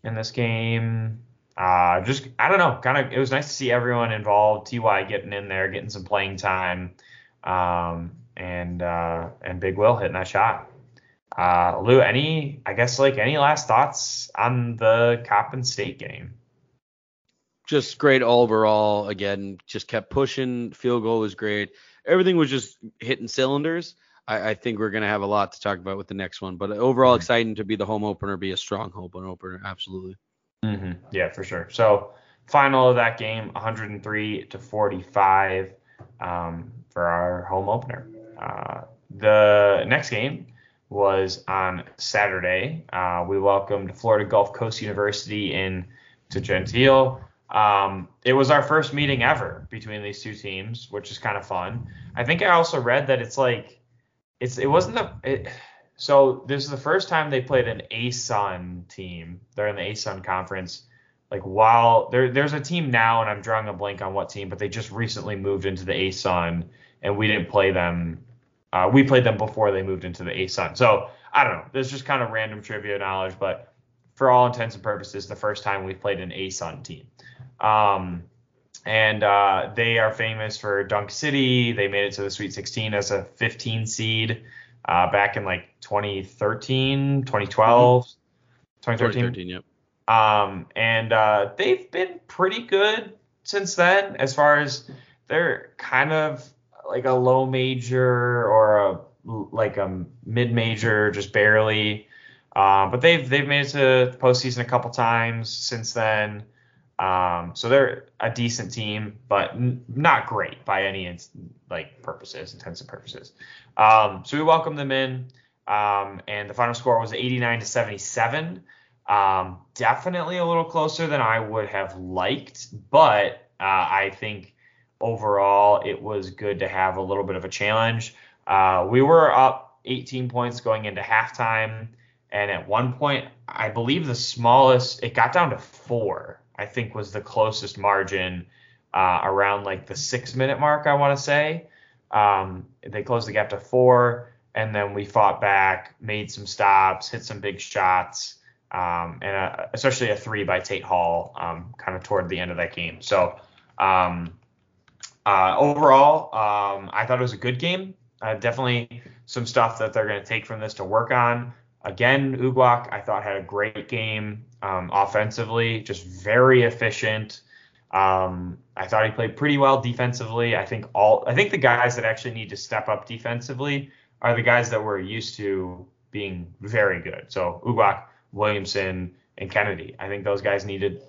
in this game. Uh, just I don't know, kind of it was nice to see everyone involved. Ty getting in there, getting some playing time, um, and uh, and Big Will hitting that shot. Uh, Lou, any I guess like any last thoughts on the Coppin State game? Just great overall. Again, just kept pushing. Field goal was great. Everything was just hitting cylinders. I, I think we're gonna have a lot to talk about with the next one. But overall, mm-hmm. exciting to be the home opener, be a strong home opener. Absolutely. Mm-hmm. Yeah, for sure. So final of that game, 103 to 45 um, for our home opener. Uh, the next game was on Saturday. Uh, we welcomed Florida Gulf Coast University in to Gentile. Um, it was our first meeting ever between these two teams, which is kind of fun. I think I also read that it's like it's it wasn't the it, so this is the first time they played an ASUN team. They're in the ASUN conference. Like while there there's a team now, and I'm drawing a blank on what team, but they just recently moved into the ASUN, and we didn't play them. Uh, we played them before they moved into the ASUN. So I don't know. There's just kind of random trivia knowledge, but for all intents and purposes, the first time we played an ASUN team. Um, and uh, they are famous for Dunk City. They made it to the Sweet 16 as a 15 seed uh, back in like 2013, 2012, mm-hmm. 2013. 2013, yep. Um, and uh, they've been pretty good since then, as far as they're kind of like a low major or a like a mid major, just barely. Uh, but they've they've made it to the postseason a couple times since then. Um, so they're a decent team, but n- not great by any like purposes, intensive purposes. Um, so we welcomed them in, um, and the final score was 89 to 77. Um, definitely a little closer than I would have liked, but uh, I think overall it was good to have a little bit of a challenge. Uh, we were up 18 points going into halftime, and at one point, I believe the smallest it got down to four I think was the closest margin uh, around like the six minute mark, I want to say. Um, they closed the gap to four, and then we fought back, made some stops, hit some big shots, um, and a, especially a three by Tate Hall um, kind of toward the end of that game. So um, uh, overall, um, I thought it was a good game. Uh, definitely some stuff that they're going to take from this to work on. Again, Uguak, I thought had a great game um, offensively, just very efficient. Um, I thought he played pretty well defensively. I think all I think the guys that actually need to step up defensively are the guys that we're used to being very good. So Uguak, Williamson, and Kennedy. I think those guys need to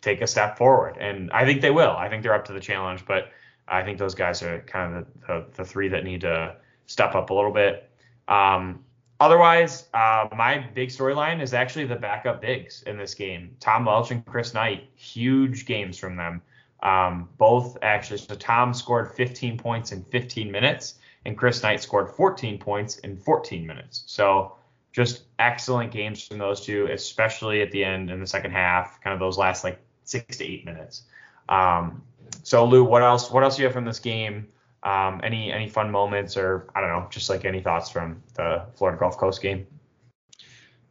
take a step forward, and I think they will. I think they're up to the challenge, but I think those guys are kind of the, the, the three that need to step up a little bit. Um, Otherwise, uh, my big storyline is actually the backup bigs in this game. Tom Welch and Chris Knight, huge games from them. Um, both actually. So Tom scored 15 points in 15 minutes, and Chris Knight scored 14 points in 14 minutes. So just excellent games from those two, especially at the end in the second half, kind of those last like six to eight minutes. Um, so Lou, what else? What else do you have from this game? Um, any any fun moments or I don't know, just like any thoughts from the Florida Gulf Coast game?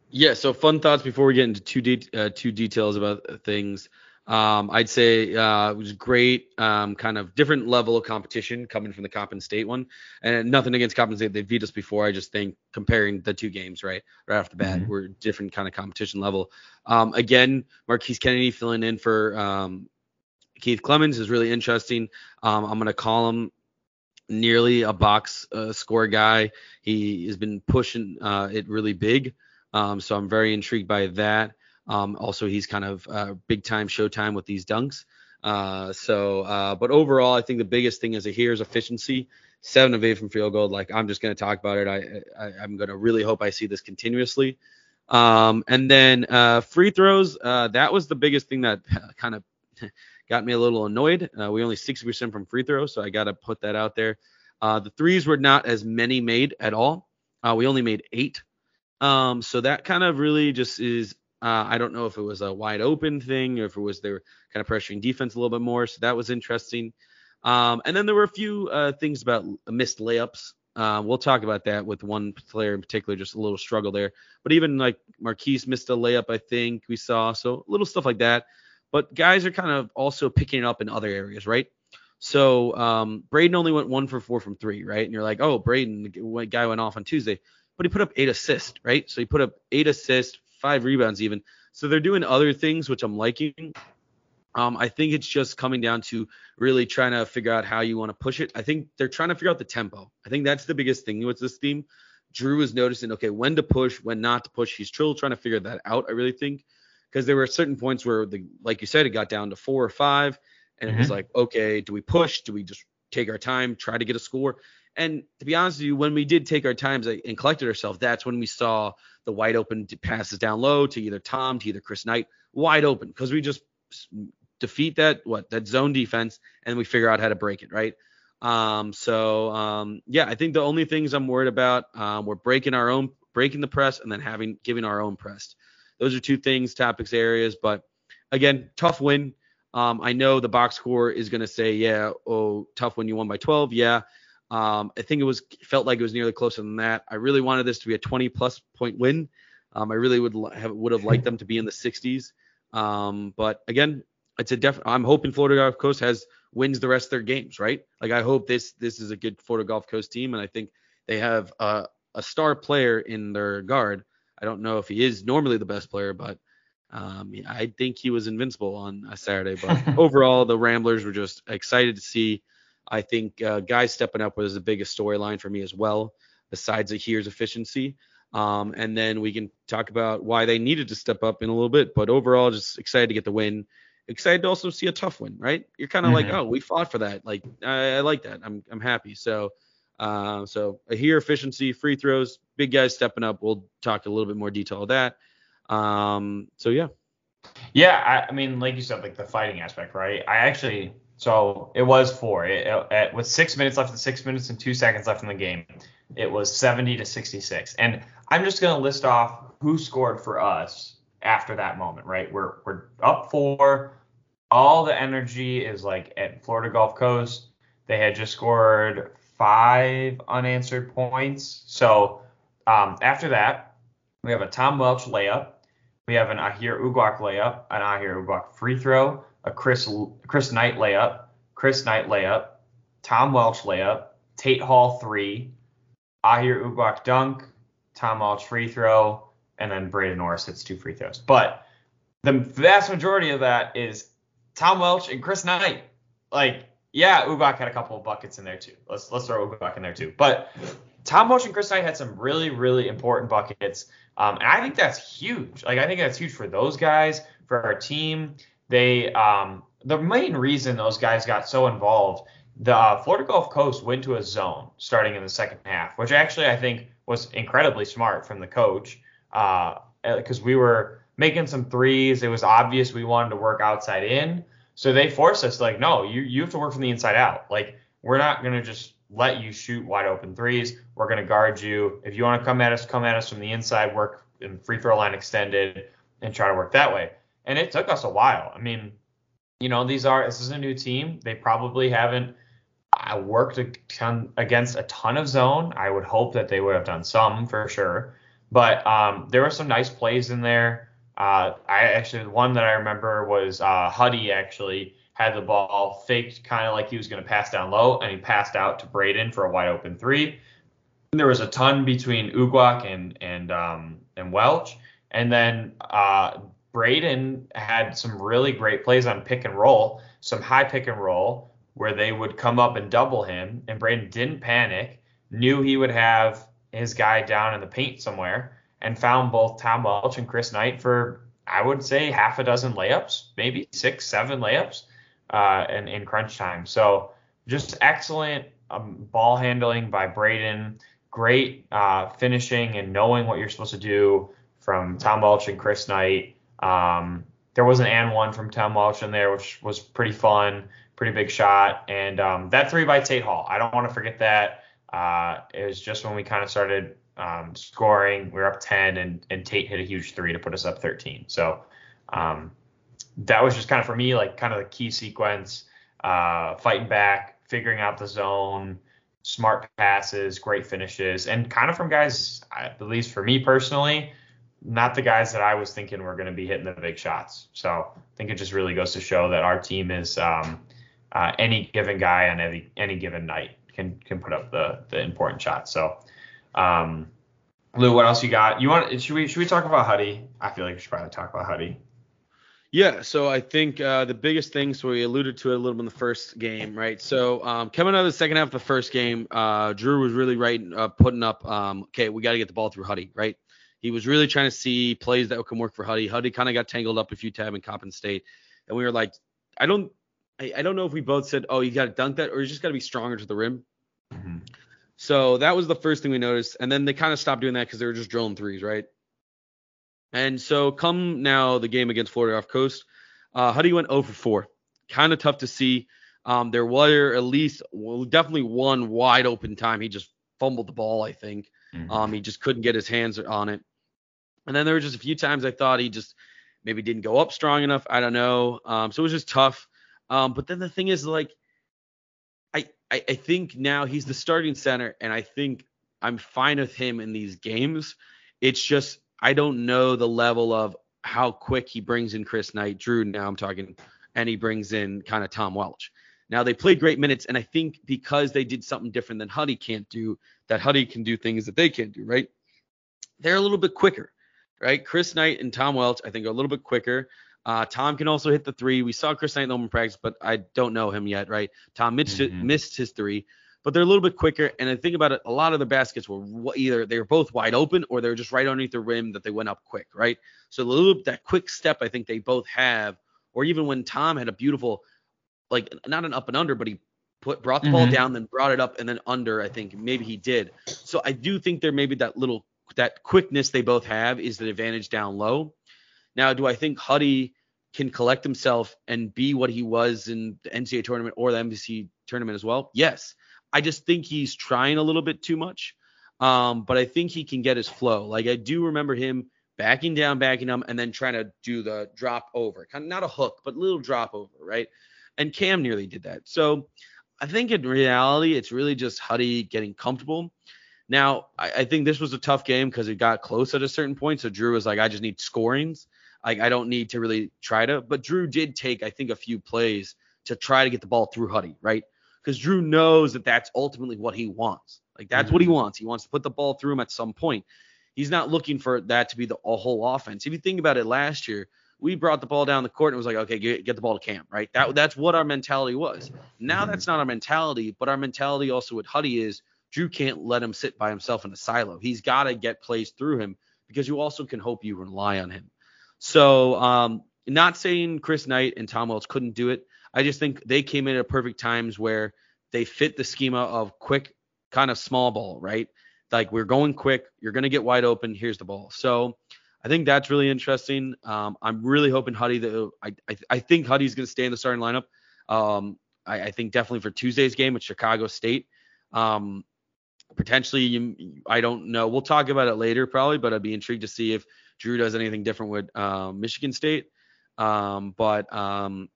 Yeah, so fun thoughts before we get into two de- uh, two details about things. Um, I'd say uh, it was great, um, kind of different level of competition coming from the Coppin State one, and nothing against Coppin State. They beat us before. I just think comparing the two games, right, right off the bat, mm-hmm. we're different kind of competition level. Um, again, Marquise Kennedy filling in for um, Keith Clemons is really interesting. Um, I'm gonna call him nearly a box uh, score guy. He has been pushing uh, it really big. Um, so I'm very intrigued by that. Um, also, he's kind of uh, big time showtime with these dunks. Uh, so, uh, but overall, I think the biggest thing is here is efficiency. Seven of eight from field goal. Like I'm just going to talk about it. I, I am going to really hope I see this continuously. Um, and then uh, free throws. that was the biggest thing that kind of got me a little annoyed. Uh, we only 60% from free throw, so I got to put that out there. Uh, the threes were not as many made at all. Uh, we only made eight. Um, so that kind of really just is Uh, I don't know if it was a wide open thing or if it was they were kind of pressuring defense a little bit more. So that was interesting. Um, and then there were a few uh, things about missed layups. Uh, we'll talk about that with one player in particular, just a little struggle there. But even like Marquise missed a layup, I think we saw. So little stuff like that. But guys are kind of also picking it up in other areas, right? So um, Braden only went one for four from three, right? And you're like, oh, Braden, the guy went off on Tuesday, but he put up eight assists, right? So he put up eight assists, five rebounds even. So they're doing other things which I'm liking. Um, I think it's just coming down to really trying to figure out how you want to push it. I think they're trying to figure out the tempo. I think that's the biggest thing with this team. Drew is noticing, okay, when to push, when not to push. He's still trying to figure that out. I really think because there were certain points where the, like you said, it got down to four or five, and mm-hmm. it was mm-hmm. like, okay, do we push? Do we just take our time, try to get a score? And to be honest with you, when we did take our times and collected ourselves, that's when we saw the wide open passes down low to either Tom, to either Chris Knight, wide open because we just defeat that what that zone defense and we figure out how to break it, right? Um, so um, yeah, I think the only things I'm worried about, um, we're breaking our own, breaking the press, and then having giving our own press. Those are two things, topics, areas. But again, tough win. Um, I know the box score is going to say, yeah, oh, tough win. You won by 12. Yeah. Um, I think it was felt like it was nearly closer than that. I really wanted this to be a 20 plus point win. Um, I really would have would have liked them to be in the 60s. Um, but again, it's a def. I'm hoping Florida Gulf Coast has wins the rest of their games, right? Like I hope this this is a good Florida Gulf Coast team, and I think they have a, a star player in their guard. I don't know if he is normally the best player, but um, I think he was invincible on a Saturday. But overall, the Ramblers were just excited to see. I think uh, guys stepping up was the biggest storyline for me as well, besides Aher's efficiency. Um, and then we can talk about why they needed to step up in a little bit. But overall, just excited to get the win excited to also see a tough win, right? You're kind of mm-hmm. like, oh, we fought for that. Like, I, I like that. I'm I'm happy. So, uh, so Aher efficiency, free throws, big guys stepping up. We'll talk a little bit more detail of that. Um, so yeah. Yeah, I, I mean, like you said, like the fighting aspect, right? I actually, so it was four. It, it, with six minutes left six minutes and two seconds left in the game, it was 70 to 66. And I'm just gonna list off who scored for us after that moment, right? We're we're up four all the energy is like at Florida Gulf Coast. They had just scored five unanswered points. So um, after that, we have a Tom Welch layup. We have an Aher Uguak layup, an Aher Uguak free throw, a Chris Chris Knight layup, Chris Knight layup, Tom Welch layup, Tate Hall three, Aher Uguak dunk, Tom Welch free throw, and then Braden Norris hits two free throws. But the vast majority of that is Tom Welch and Chris Knight. Like, yeah, Uguak had a couple of buckets in there too. Let's let's throw Uguak in there too. But Tom Welch and Chris Knight had some really really important buckets, um, and I think that's huge. Like I think that's huge for those guys, for our team. They um, the main reason those guys got so involved. The uh, Florida Gulf Coast went to a zone starting in the second half, which actually I think was incredibly smart from the coach because uh, we were making some threes. It was obvious we wanted to work outside in. So they force us like, no, you you have to work from the inside out. Like we're not gonna just let you shoot wide open threes. We're gonna guard you. If you want to come at us, come at us from the inside, work in free throw line extended, and try to work that way. And it took us a while. I mean, you know, these are this is a new team. They probably haven't uh, worked a ton, against a ton of zone. I would hope that they would have done some for sure. But um, there were some nice plays in there. Uh, I actually one that I remember was uh, Huddy actually had the ball faked kind of like he was going to pass down low, and he passed out to Braden for a wide open three. There was a ton between Uguak and and um, and Welch, and then uh, Braden had some really great plays on pick and roll, some high pick and roll where they would come up and double him, and Braden didn't panic, knew he would have his guy down in the paint somewhere and found both Tom Welch and Chris Knight for I would say half a dozen layups, maybe six, seven layups, uh, in, in crunch time. So just excellent um, ball handling by Braden. Great uh, finishing and knowing what you're supposed to do from Tom Welch and Chris Knight. Um, there was an and one from Tom Welch in there, which was pretty fun, pretty big shot. And um, that three by Tate Hall, I don't want to forget that. Uh, it was just when we kind of started um, scoring. We were up 10, and, and Tate hit a huge three to put us up 13. So um, that was just kind of for me, like kind of the key sequence, uh, fighting back, figuring out the zone, smart passes, great finishes, and kind of from guys, at least for me personally, not the guys that I was thinking were going to be hitting the big shots. So I think it just really goes to show that our team is um, uh, any given guy on any any given night can can put up the the important shots. So. Um, Lou, what else you got? You want? Should we should we talk about Huddy? I feel like we should probably talk about Huddy. Yeah, so I think uh, the biggest thing, so we alluded to it a little bit in the first game, right? So um, coming out of the second half of the first game, uh, Drew was really right, uh, putting up, um, okay, we got to get the ball through Huddy, right? He was really trying to see plays that can work for Huddy. Huddy kind of got tangled up a few times in Coppin State, and we were like, I don't, I, I don't know if we both said, oh, you got to dunk that, or you just got to be stronger to the rim. Mm-hmm. So that was the first thing we noticed, and then they kind of stopped doing that because they were just drilling threes, right? And so come now the game against Florida Gulf Coast, uh, Huddy went 0 for 4. Kind of tough to see. Um, there were at least well, definitely one wide open time. He just fumbled the ball, I think. Mm-hmm. Um, he just couldn't get his hands on it. And then there were just a few times I thought he just maybe didn't go up strong enough. I don't know. Um, so it was just tough. Um, but then the thing is, like, I, I think now he's the starting center, and I think I'm fine with him in these games. It's just I don't know the level of how quick he brings in Chris Knight, Drew. Now I'm talking, and he brings in kind of Tom Welch. Now they played great minutes, and I think because they did something different than Huddy can't do, that Huddy can do things that they can't do, right? They're a little bit quicker, right? Chris Knight and Tom Welch, I think, are a little bit quicker. Uh, Tom can also hit the three. We saw Chris Knight in the practice, but I don't know him yet, right? Tom missed, mm-hmm. missed his three but they're a little bit quicker. And I think about it, a lot of the baskets were either they were both wide open or they were just right underneath the rim that they went up quick, right? So a little that quick step I think they both have, or even when Tom had a beautiful, like not an up and under, but he put brought the mm-hmm. ball down, then brought it up and then under. I think maybe he did. So I do think there maybe that little that quickness they both have is the advantage down low. Now, do I think Huddy can collect himself and be what he was in the NCAA tournament or the MVC tournament as well? Yes. I just think he's trying a little bit too much. Um, but I think he can get his flow. Like I do remember him backing down, backing him, and then trying to do the drop over. Kind of not a hook, but little drop over, right? And Cam nearly did that. So I think in reality, it's really just Huddy getting comfortable. Now, I, I think this was a tough game because it got close at a certain point. So Drew was like, I just need scorings. Like I don't need to really try to. But Drew did take, I think, a few plays to try to get the ball through Huddy, right? because Drew knows that that's ultimately what he wants. Like that's mm-hmm. what he mm-hmm. wants. He wants to put the ball through him at some point. He's not looking for that to be the whole offense. If you think about it, last year we brought the ball down the court and it was like, okay, get, get the ball to Cam, right? That that's what our mentality was. Now that's not our mentality, but our mentality also with Huddy is Drew can't let him sit by himself in a silo. He's got to get plays through him because you also can hope you rely on him. So, um, not saying Chris Knight and Tom Welch couldn't do it. I just think they came in at perfect times where they fit the schema of quick, kind of small ball, right? Like we're going quick, you're gonna get wide open. Here's the ball. So I think that's really interesting. Um, I'm really hoping Huddy. I, I, I think Huddy's gonna stay in the starting lineup. Um, I, I, think definitely for Tuesday's game with Chicago State. Um, potentially, you, I don't know. We'll talk about it later probably, but I'd be intrigued to see if Drew does anything different with uh, Michigan State. Um, but um,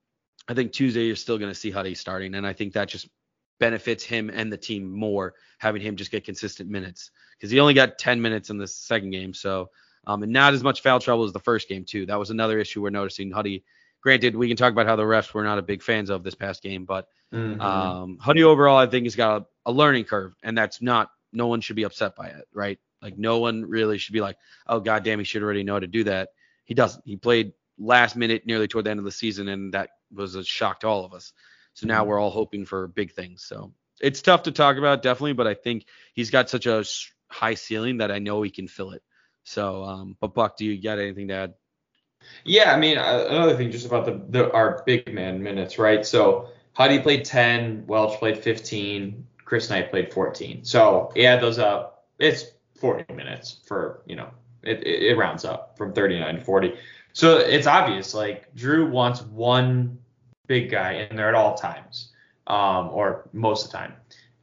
I think Tuesday you're still going to see Huddy starting, and I think that just benefits him and the team more having him just get consistent minutes because he only got 10 minutes in the second game. So, um, and not as much foul trouble as the first game too. That was another issue we're noticing. Huddy, granted, we can talk about how the refs were not a big fans of this past game, but mm-hmm. um, Huddy overall, I think, he's got a, a learning curve, and that's not. No one should be upset by it, right? Like no one really should be like, oh god damn, he should already know how to do that. He doesn't. He played last minute nearly toward the end of the season, and that was a shock to all of us. So now mm-hmm. we're all hoping for big things. So it's tough to talk about, definitely, but I think he's got such a high ceiling that I know he can fill it. So, um, but Buck, do you got anything to add? Yeah, I mean, uh, another thing just about the, the our big man minutes, right? So Huddy played 10, Welch played 15, Chris Knight played 14. So yeah, those up. It's 40 minutes for you know it, it, rounds up from 39 to 40. So it's obvious like Drew wants one big guy in there at all times, um, or most of the time.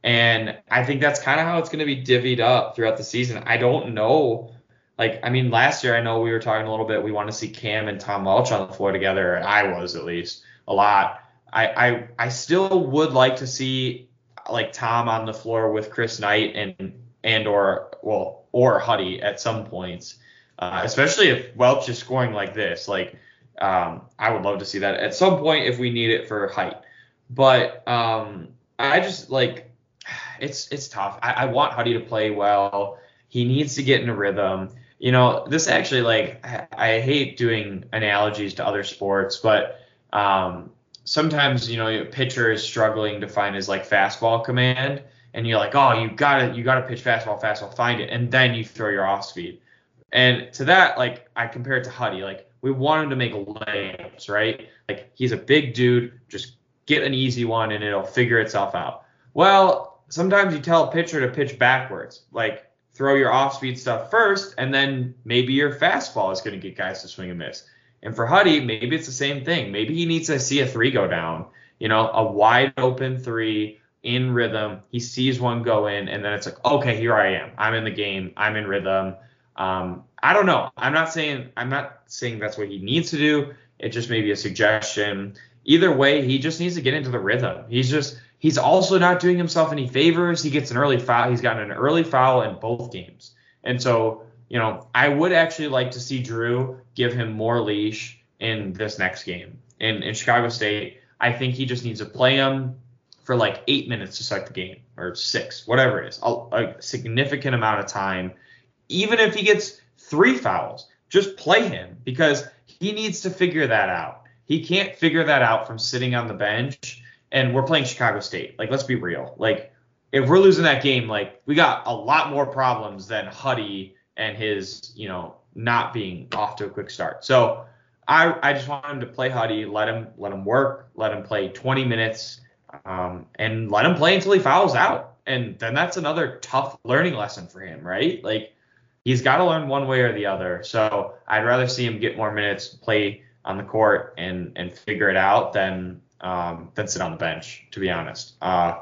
And I think that's kind of how it's going to be divvied up throughout the season. I don't know. Like, I mean, last year I know we were talking a little bit. We want to see Cam and Tom Welch on the floor together. I was at least a lot. I, I I still would like to see like Tom on the floor with Chris Knight and and or well or Huddy at some points, uh, especially if Welch is scoring like this. Like um, I would love to see that at some point if we need it for height. But um, I just like it's it's tough. I, I want Huddy to play well. He needs to get in a rhythm. You know, this actually like I, I hate doing analogies to other sports, but um, sometimes you know a pitcher is struggling to find his like fastball command and you're like oh you gotta you gotta pitch fastball fastball find it. And then you throw your off speed. And to that like i compare it to huddy. Like we want him to make layups right? Like he's a big dude. Just get an easy one and it'll figure itself out. Well sometimes you tell a pitcher to pitch backwards. Like throw your off speed stuff first and then maybe your fastball is to get guys to swing and miss. And for Huddy, maybe it's the same thing. Maybe he needs to see a three go down, you know, a wide open three in rhythm. He sees one go in, and then it's like, okay, here I am. I'm in the game. I'm in rhythm. Um, I don't know. I'm not saying I'm not saying that's what he needs to do. It just may be a suggestion. Either way, he just needs to get into the rhythm. He's just he's also not doing himself any favors. He gets an early foul. He's gotten an early foul in both games, and so you know, I would actually like to see Drew give him more leash in this next game. In, in Chicago State, I think he just needs to play him for like eight minutes to start the game or six, whatever it is, a, a significant amount of time. Even if he gets three fouls, just play him because he needs to figure that out. He can't figure that out from sitting on the bench. And we're playing Chicago State. Like, let's be real. Like, if we're losing that game, like, we got a lot more problems than Huddy and his, you know, not being off to a quick start. So I, I just want him to play Huddy, let him let him work, let him play 20 minutes, um, and let him play until he fouls out. And then that's another tough learning lesson for him, right? Like he's got to learn one way or the other. So I'd rather see him get more minutes, play on the court, and and figure it out than um, than sit on the bench, to be honest. Uh,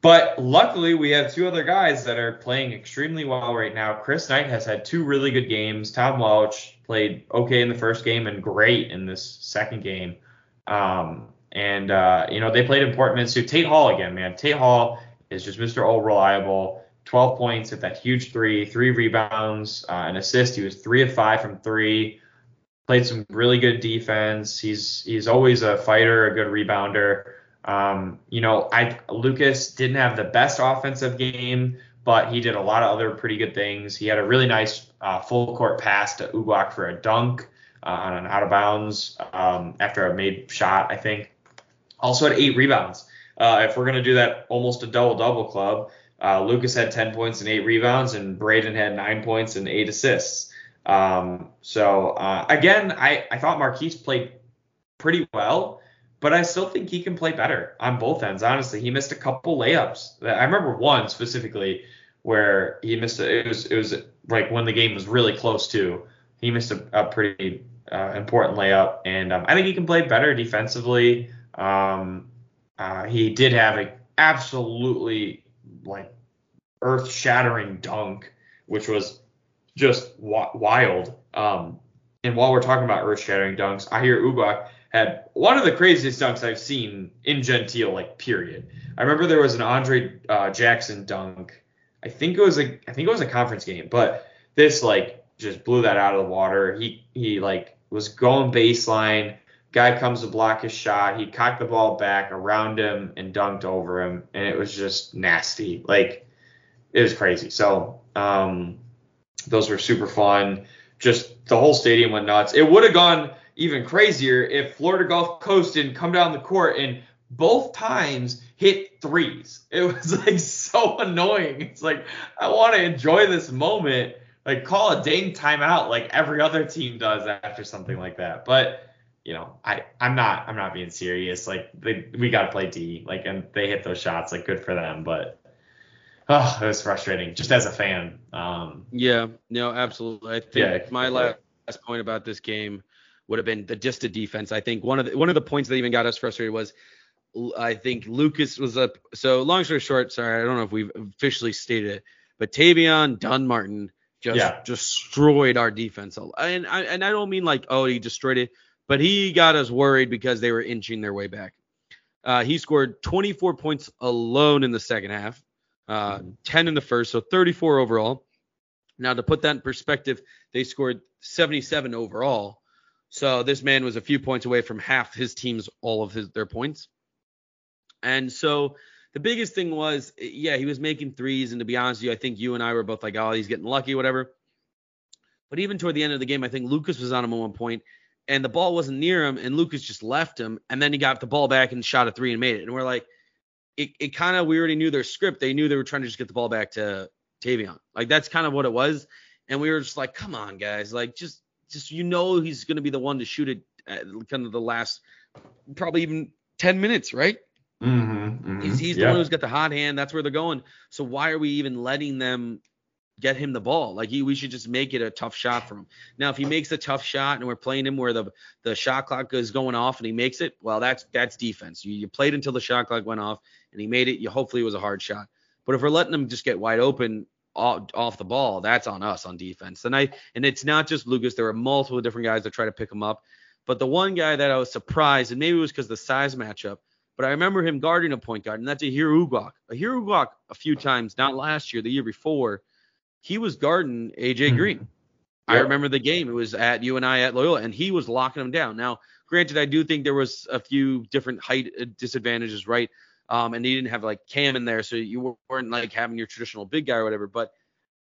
but luckily, we have two other guys that are playing extremely well right now. Chris Knight has had two really good games. Tom Welch played okay in the first game and great in this second game. Um, and uh, you know they played important minutes too. Tate Hall again, man. Tate Hall is just Mr. All Reliable. 12 points at that huge three, three rebounds, uh, an assist. He was three of five from three. Played some really good defense. He's he's always a fighter, a good rebounder. Um, you know, I Lucas didn't have the best offensive game, but he did a lot of other pretty good things. He had a really nice uh, full court pass to Uguak for a dunk uh, on an out of bounds um, after a made shot, I think. Also had eight rebounds. Uh, if we're gonna do that, almost a double double club. Uh, Lucas had 10 points and eight rebounds, and Braden had nine points and eight assists. Um, so uh, again, I, I thought Marquise played pretty well but I still think he can play better on both ends. Honestly, he missed a couple layups. I remember one specifically where he missed. A, it was it was like when the game was really close to. He missed a, a pretty uh, important layup, and um, I think he can play better defensively. Um, uh, he did have a absolutely like earth-shattering dunk, which was just wild. Um, and while we're talking about earth-shattering dunks, Aher Uguak had one of the craziest dunks I've seen in Gentile, like period. I remember there was an Andre uh, Jackson dunk. I think it was a I think it was a conference game, but this like just blew that out of the water. He he like was going baseline. Guy comes to block his shot. He cocked the ball back around him and dunked over him, and it was just nasty. Like it was crazy. So um, those were super fun. Just the whole stadium went nuts. It would have gone even crazier if Florida Gulf Coast didn't come down the court and both times hit threes. It was like so annoying. It's like I want to enjoy this moment, like call a dang timeout like every other team does after something like that. But you know, I I'm not I'm not being serious. Like they, we got to play D. Like and they hit those shots. Like good for them. But oh, it was frustrating just as a fan. Um, yeah, no, absolutely. I think yeah, my last last point about this game would have been the just a defense. I think one of the one of the points that even got us frustrated was I think Lucas was up. So long story short, sorry, I don't know if we've officially stated it, but Tavion Dunn-Martin just Yeah. destroyed our defense. And I and I don't mean like oh he destroyed it, but he got us worried because they were inching their way back. Uh, he scored 24 points alone in the second half, uh, Mhm. 10 in the first, so 34 overall. Now to put that in perspective, they scored 77 overall. So this man was a few points away from half his team's all of his their points. And so the biggest thing was, yeah, he was making threes, and to be honest with you, I think you and I were both like, oh, he's getting lucky, whatever. But even toward the end of the game, I think Lucas was on him at one point, and the ball wasn't near him, and Lucas just left him, and then he got the ball back and shot a three and made it. And we're like, it, it kind of we already knew their script. They knew they were trying to just get the ball back to Tavion. Like that's kind of what it was. And we were just like, come on, guys, like just just you know he's gonna be the one to shoot it at kind of the last probably even 10 minutes, right? Mm-hmm, He's, he's the one who's got the hot hand. That's where they're going. So why are we even letting them get him the ball? Like he, we should just make it a tough shot for him. Now, if he makes a tough shot and we're playing him where the the shot clock is going off and he makes it, well, that's that's defense. You, you played until the shot clock went off and he made it. You hopefully it was a hard shot. But if we're letting him just get wide open off, off the ball, that's on us on defense. And I and it's not just Lucas. There were multiple different guys that try to pick him up. But the one guy that I was surprised, and maybe it was because the size matchup, but I remember him guarding a point guard, and that's a Uguak. A Uguak a few times, not last year, the year before, he was guarding AJ Mhm. Green. I remember the game. It was at you and I at Loyola, and he was locking him down. Now, granted, I do think there was a few different height uh, disadvantages, right? Um, and he didn't have like Cam in there, so you weren't like having your traditional big guy or whatever. But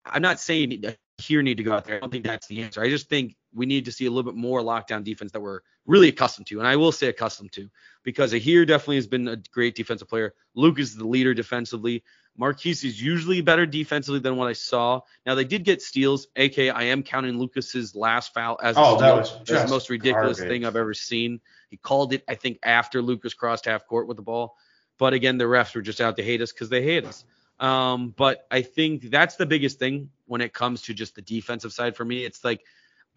I'm not saying Aher need to go out there. I don't think that's the answer. I just think we need to see a little bit more lockdown defense that we're really accustomed to, and I will say accustomed to, because Aher definitely has been a great defensive player. Luke is the leader defensively. Marquise is usually better defensively than what I saw. Now they did get steals, aka I am counting Lucas's last foul as a Oh, that was the most ridiculous garbage. thing I've ever seen. He called it, I think, after Lucas crossed half court with the ball. But again, the refs were just out to hate us because they hate us. Um, but I think that's the biggest thing when it comes to just the defensive side for me. It's like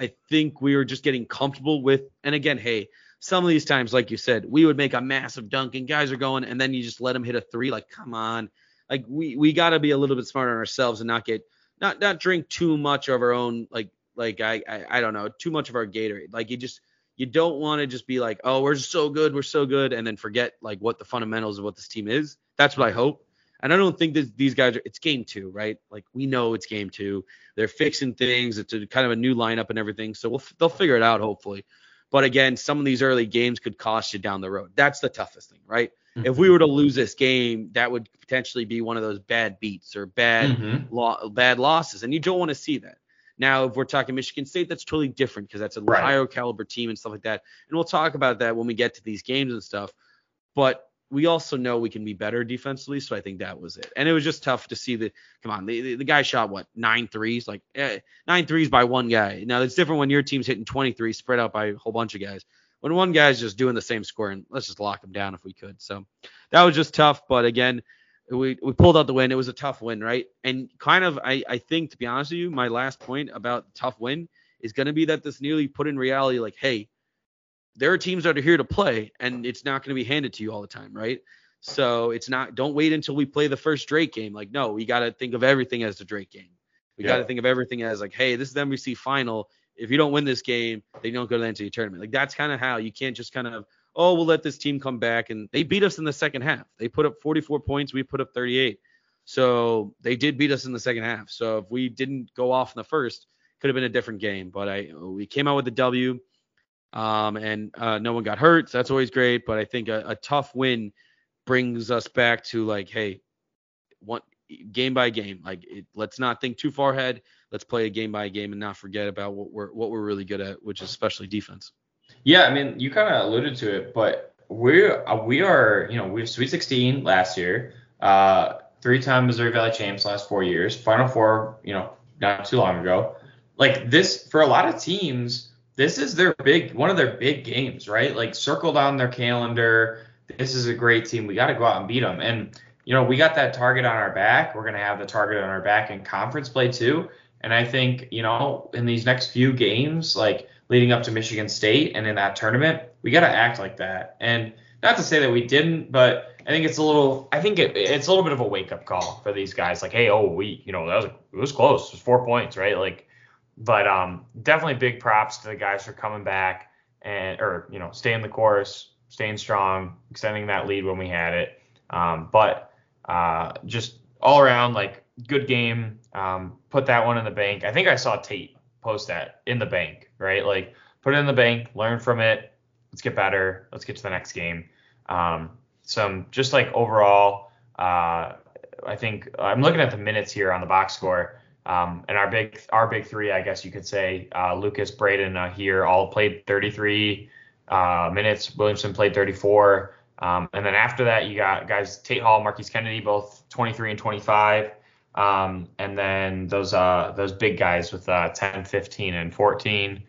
I think we were just getting comfortable with, and again, hey, some of these times, like you said, we would make a massive dunk and guys are going, and then you just let them hit a three. Like, come on, like we we got to be a little bit smarter on ourselves and not get not not drink too much of our own like like I I, I don't know too much of our Gatorade. Like you just you don't want to just be like, oh, we're so good, we're so good, and then forget like what the fundamentals of what this team is. That's what I hope. And I don't think that these guys are. It's game two, right? Like we know it's game two. They're fixing things. It's a, kind of a new lineup and everything. So we'll, they'll figure it out hopefully. But again, some of these early games could cost you down the road. That's the toughest thing, right? If we were to lose this game, that would potentially be one of those bad beats or bad Mhm. lo- bad losses, and you don't want to see that. Now, if we're talking Michigan State, that's totally different because that's a Right. higher caliber team and stuff like that. And we'll talk about that when we get to these games and stuff. But we also know we can be better defensively, so I think that was it. And it was just tough to see the come on, the, the, guy shot what nine threes, like eh, nine threes by one guy. Now it's different when your team's hitting 23 spread out by a whole bunch of guys. When one guy's just doing the same score, and let's just lock him down if we could. So that was just tough. But again, we we pulled out the win. It was a tough win, right? And kind of, I I think to be honest with you, my last point about tough win is going to be that this nearly put in reality, like, hey, there are teams that are here to play, and it's not going to be handed to you all the time, right? So it's not. Don't wait until we play the first Drake game. Like, no, we got to think of everything as the Drake game. We got to think of everything as like, hey, this is the MVC final. If you don't win this game, then you don't go to the NCAA tournament. Like that's kind of how you can't just kind of, oh, we'll let this team come back. And they beat us in the second half. They put up 44 points. We put up 38. So they did beat us in the second half. So if we didn't go off in the first, could have been a different game. But I we came out with the W. Um, and uh, no one got hurt. So that's always great. But I think a, a tough win brings us back to like, hey, one game by game. Like, it, let's not think too far ahead. Let's play a game by game and not forget about what we're what we're really good at, which is especially defense. Yeah, I mean, you kind of alluded to it, but we're uh, we are, you know, we have Sweet 16 last year, uh, three-time Missouri Valley champs last four years, Final Four, you know, not too long ago. Like this, for a lot of teams, this is their big, one of their big games, right? Like circled on their calendar. This is a great team. We got to go out and beat them. And you know, we got that target on our back. We're gonna have the target on our back in conference play too. And I think, you know, in these next few games, like leading up to Michigan State and in that tournament, we got to act like that. And not to say that we didn't, but I think it's a little. I think it, it's a little bit of a wake up call for these guys. Like, hey, oh, we, you know, that was it was close. It was four points, right? Like, but um, definitely big props to the guys for coming back and or you know staying the course, staying strong, extending that lead when we had it. Um, but uh, just all around like good game. Um, put that one in the bank. I think I saw Tate post that in the bank, right? Like put it in the bank, learn from it. Let's get better. Let's get to the next game. Um, some just like overall, uh, I think I'm looking at the minutes here on the box score. Um, and our big our big three, I guess you could say, uh, Lucas, Braden uh, Aher all played 33 uh, minutes. Williamson played 34. Um, and then after that, you got guys Tate Hall, Marquise Kennedy, both 23 and 25. Um, and then those uh, those big guys with uh, 10, 15, and 14.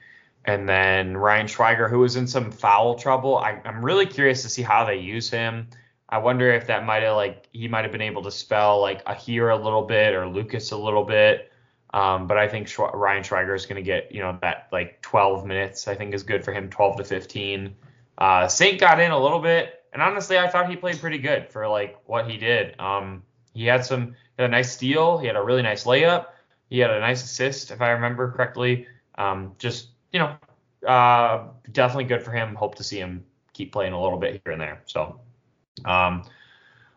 And then Ryan Schwieger, who was in some foul trouble. I, I'm really curious to see how they use him. I wonder if that might have like he might have been able to spell like Aher a little bit or Lucas a little bit. Um, but I think Schwe- Ryan Schwieger is going to get you know that like 12 minutes. I think is good for him, 12 to 15. Uh, Saint got in a little bit, and honestly, I thought he played pretty good for like what he did. Um, he had some had a nice steal, he had a really nice layup, he had a nice assist if I remember correctly. Um, just you know, uh, definitely good for him. Hope to see him keep playing a little bit here and there. So, um,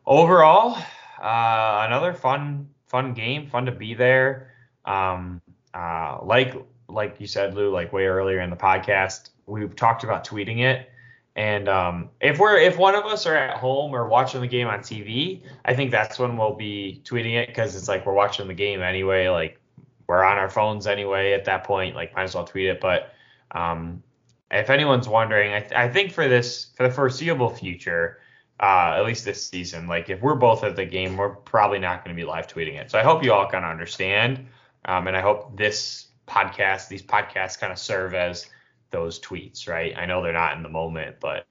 overall, uh, another fun, fun game, fun to be there. Um, uh, like, like you said, Lou, like way earlier in the podcast, we've talked about tweeting it. And um, if we're if one of us are at home or watching the game on TV, I think that's when we'll be tweeting it because it's like we're watching the game anyway. Like we're on our phones anyway at that point. Like might as well tweet it. But um, if anyone's wondering, I, th- I, think for this for the foreseeable future, uh, at least this season, like if we're both at the game, we're probably not going to be live tweeting it. So I hope you all kind of understand, um, and I hope this podcast, these podcasts, kind of serve as those tweets, right? I know they're not in the moment, but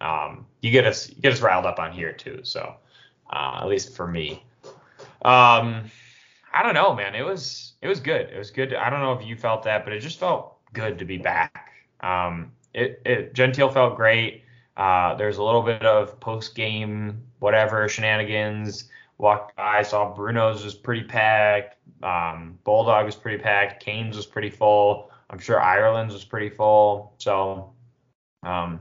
um, you get us you get us riled up on here too. So uh, at least for me, um, I don't know, man. It was it was good. It was good. I don't know if you felt that, but it just felt good to be back. Um, it, it Gentile felt great. Uh, there's a little bit of post game whatever shenanigans. Walked by, saw Bruno's was pretty packed. Um, Bulldog was pretty packed. Canes was pretty full. I'm sure Ireland's was pretty full. So, um,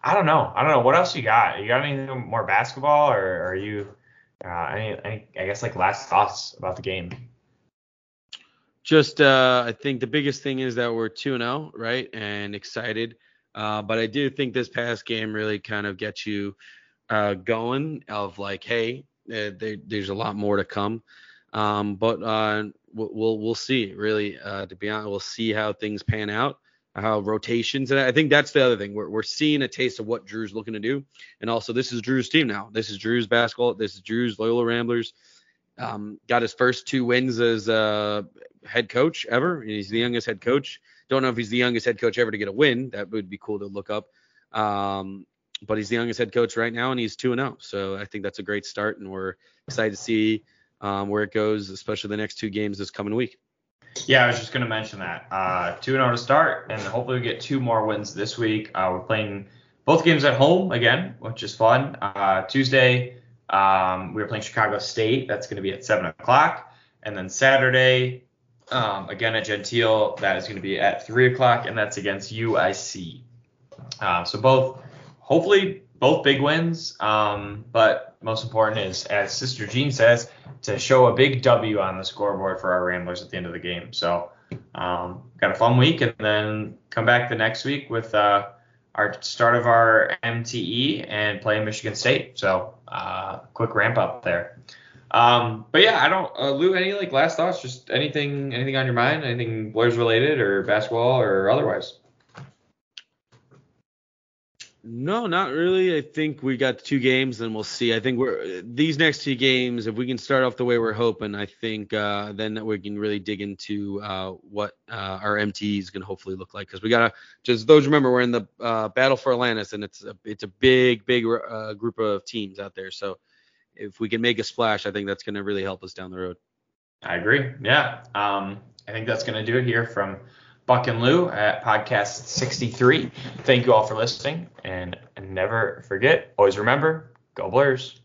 I don't know. I don't know. What else you got? You got anything more basketball, or are you uh, any, any? I guess like last thoughts about the game. Just, uh, I think the biggest thing is that we're 2 and 0, right? And excited. Uh, but I do think this past game really kind of gets you uh, going of like, hey, uh, there, there's a lot more to come. Um, but uh, we'll we'll see. Really, uh, to be honest, we'll see how things pan out, how rotations, and I think that's the other thing. We're we're seeing a taste of what Drew's looking to do, and also this is Drew's team now. This is Drew's basketball. This is Drew's Loyola Ramblers. Um, got his first two wins as a head coach ever. He's the youngest head coach. Don't know if he's the youngest head coach ever to get a win. That would be cool to look up. Um, but he's the youngest head coach right now, and he's 2 and 0. So I think that's a great start, and we're excited to see um, where it goes, especially the next two games this coming week. Yeah, I was just going to mention that. Uh, 2 0 to start, and hopefully we get two more wins this week. Uh, we're playing both games at home again, which is fun. Uh, Tuesday, um, we are playing Chicago State. That's going to be at 7 o'clock. And then Saturday, um, again at Gentile, that is going to be at 3 o'clock, and that's against UIC. Uh, so both, hopefully, both big wins. Um, but most important is, as Sister Jean says, to show a big W on the scoreboard for our Ramblers at the end of the game. So um, got a fun week, and then come back the next week with uh, our start of our MTE and play Michigan State. So uh, quick ramp up there. Um, but yeah, I don't, uh, Lou. Any like last thoughts? Just anything, anything on your mind? Anything Blair's related or basketball or otherwise? No, not really. I think we got two games, and we'll see. I think we're these next two games. If we can start off the way we're hoping, I think uh, then we can really dig into uh, what uh, our MTE is going to hopefully look like. Because we gotta just those remember we're in the uh, battle for Atlantis, and it's a it's a big big uh, group of teams out there. So if we can make a splash, I think that's going to really help us down the road. I agree. Yeah. Um, I think that's going to do it here from Buck and Lou at Podcast 63. Thank you all for listening, and never forget, always remember, go Blurs.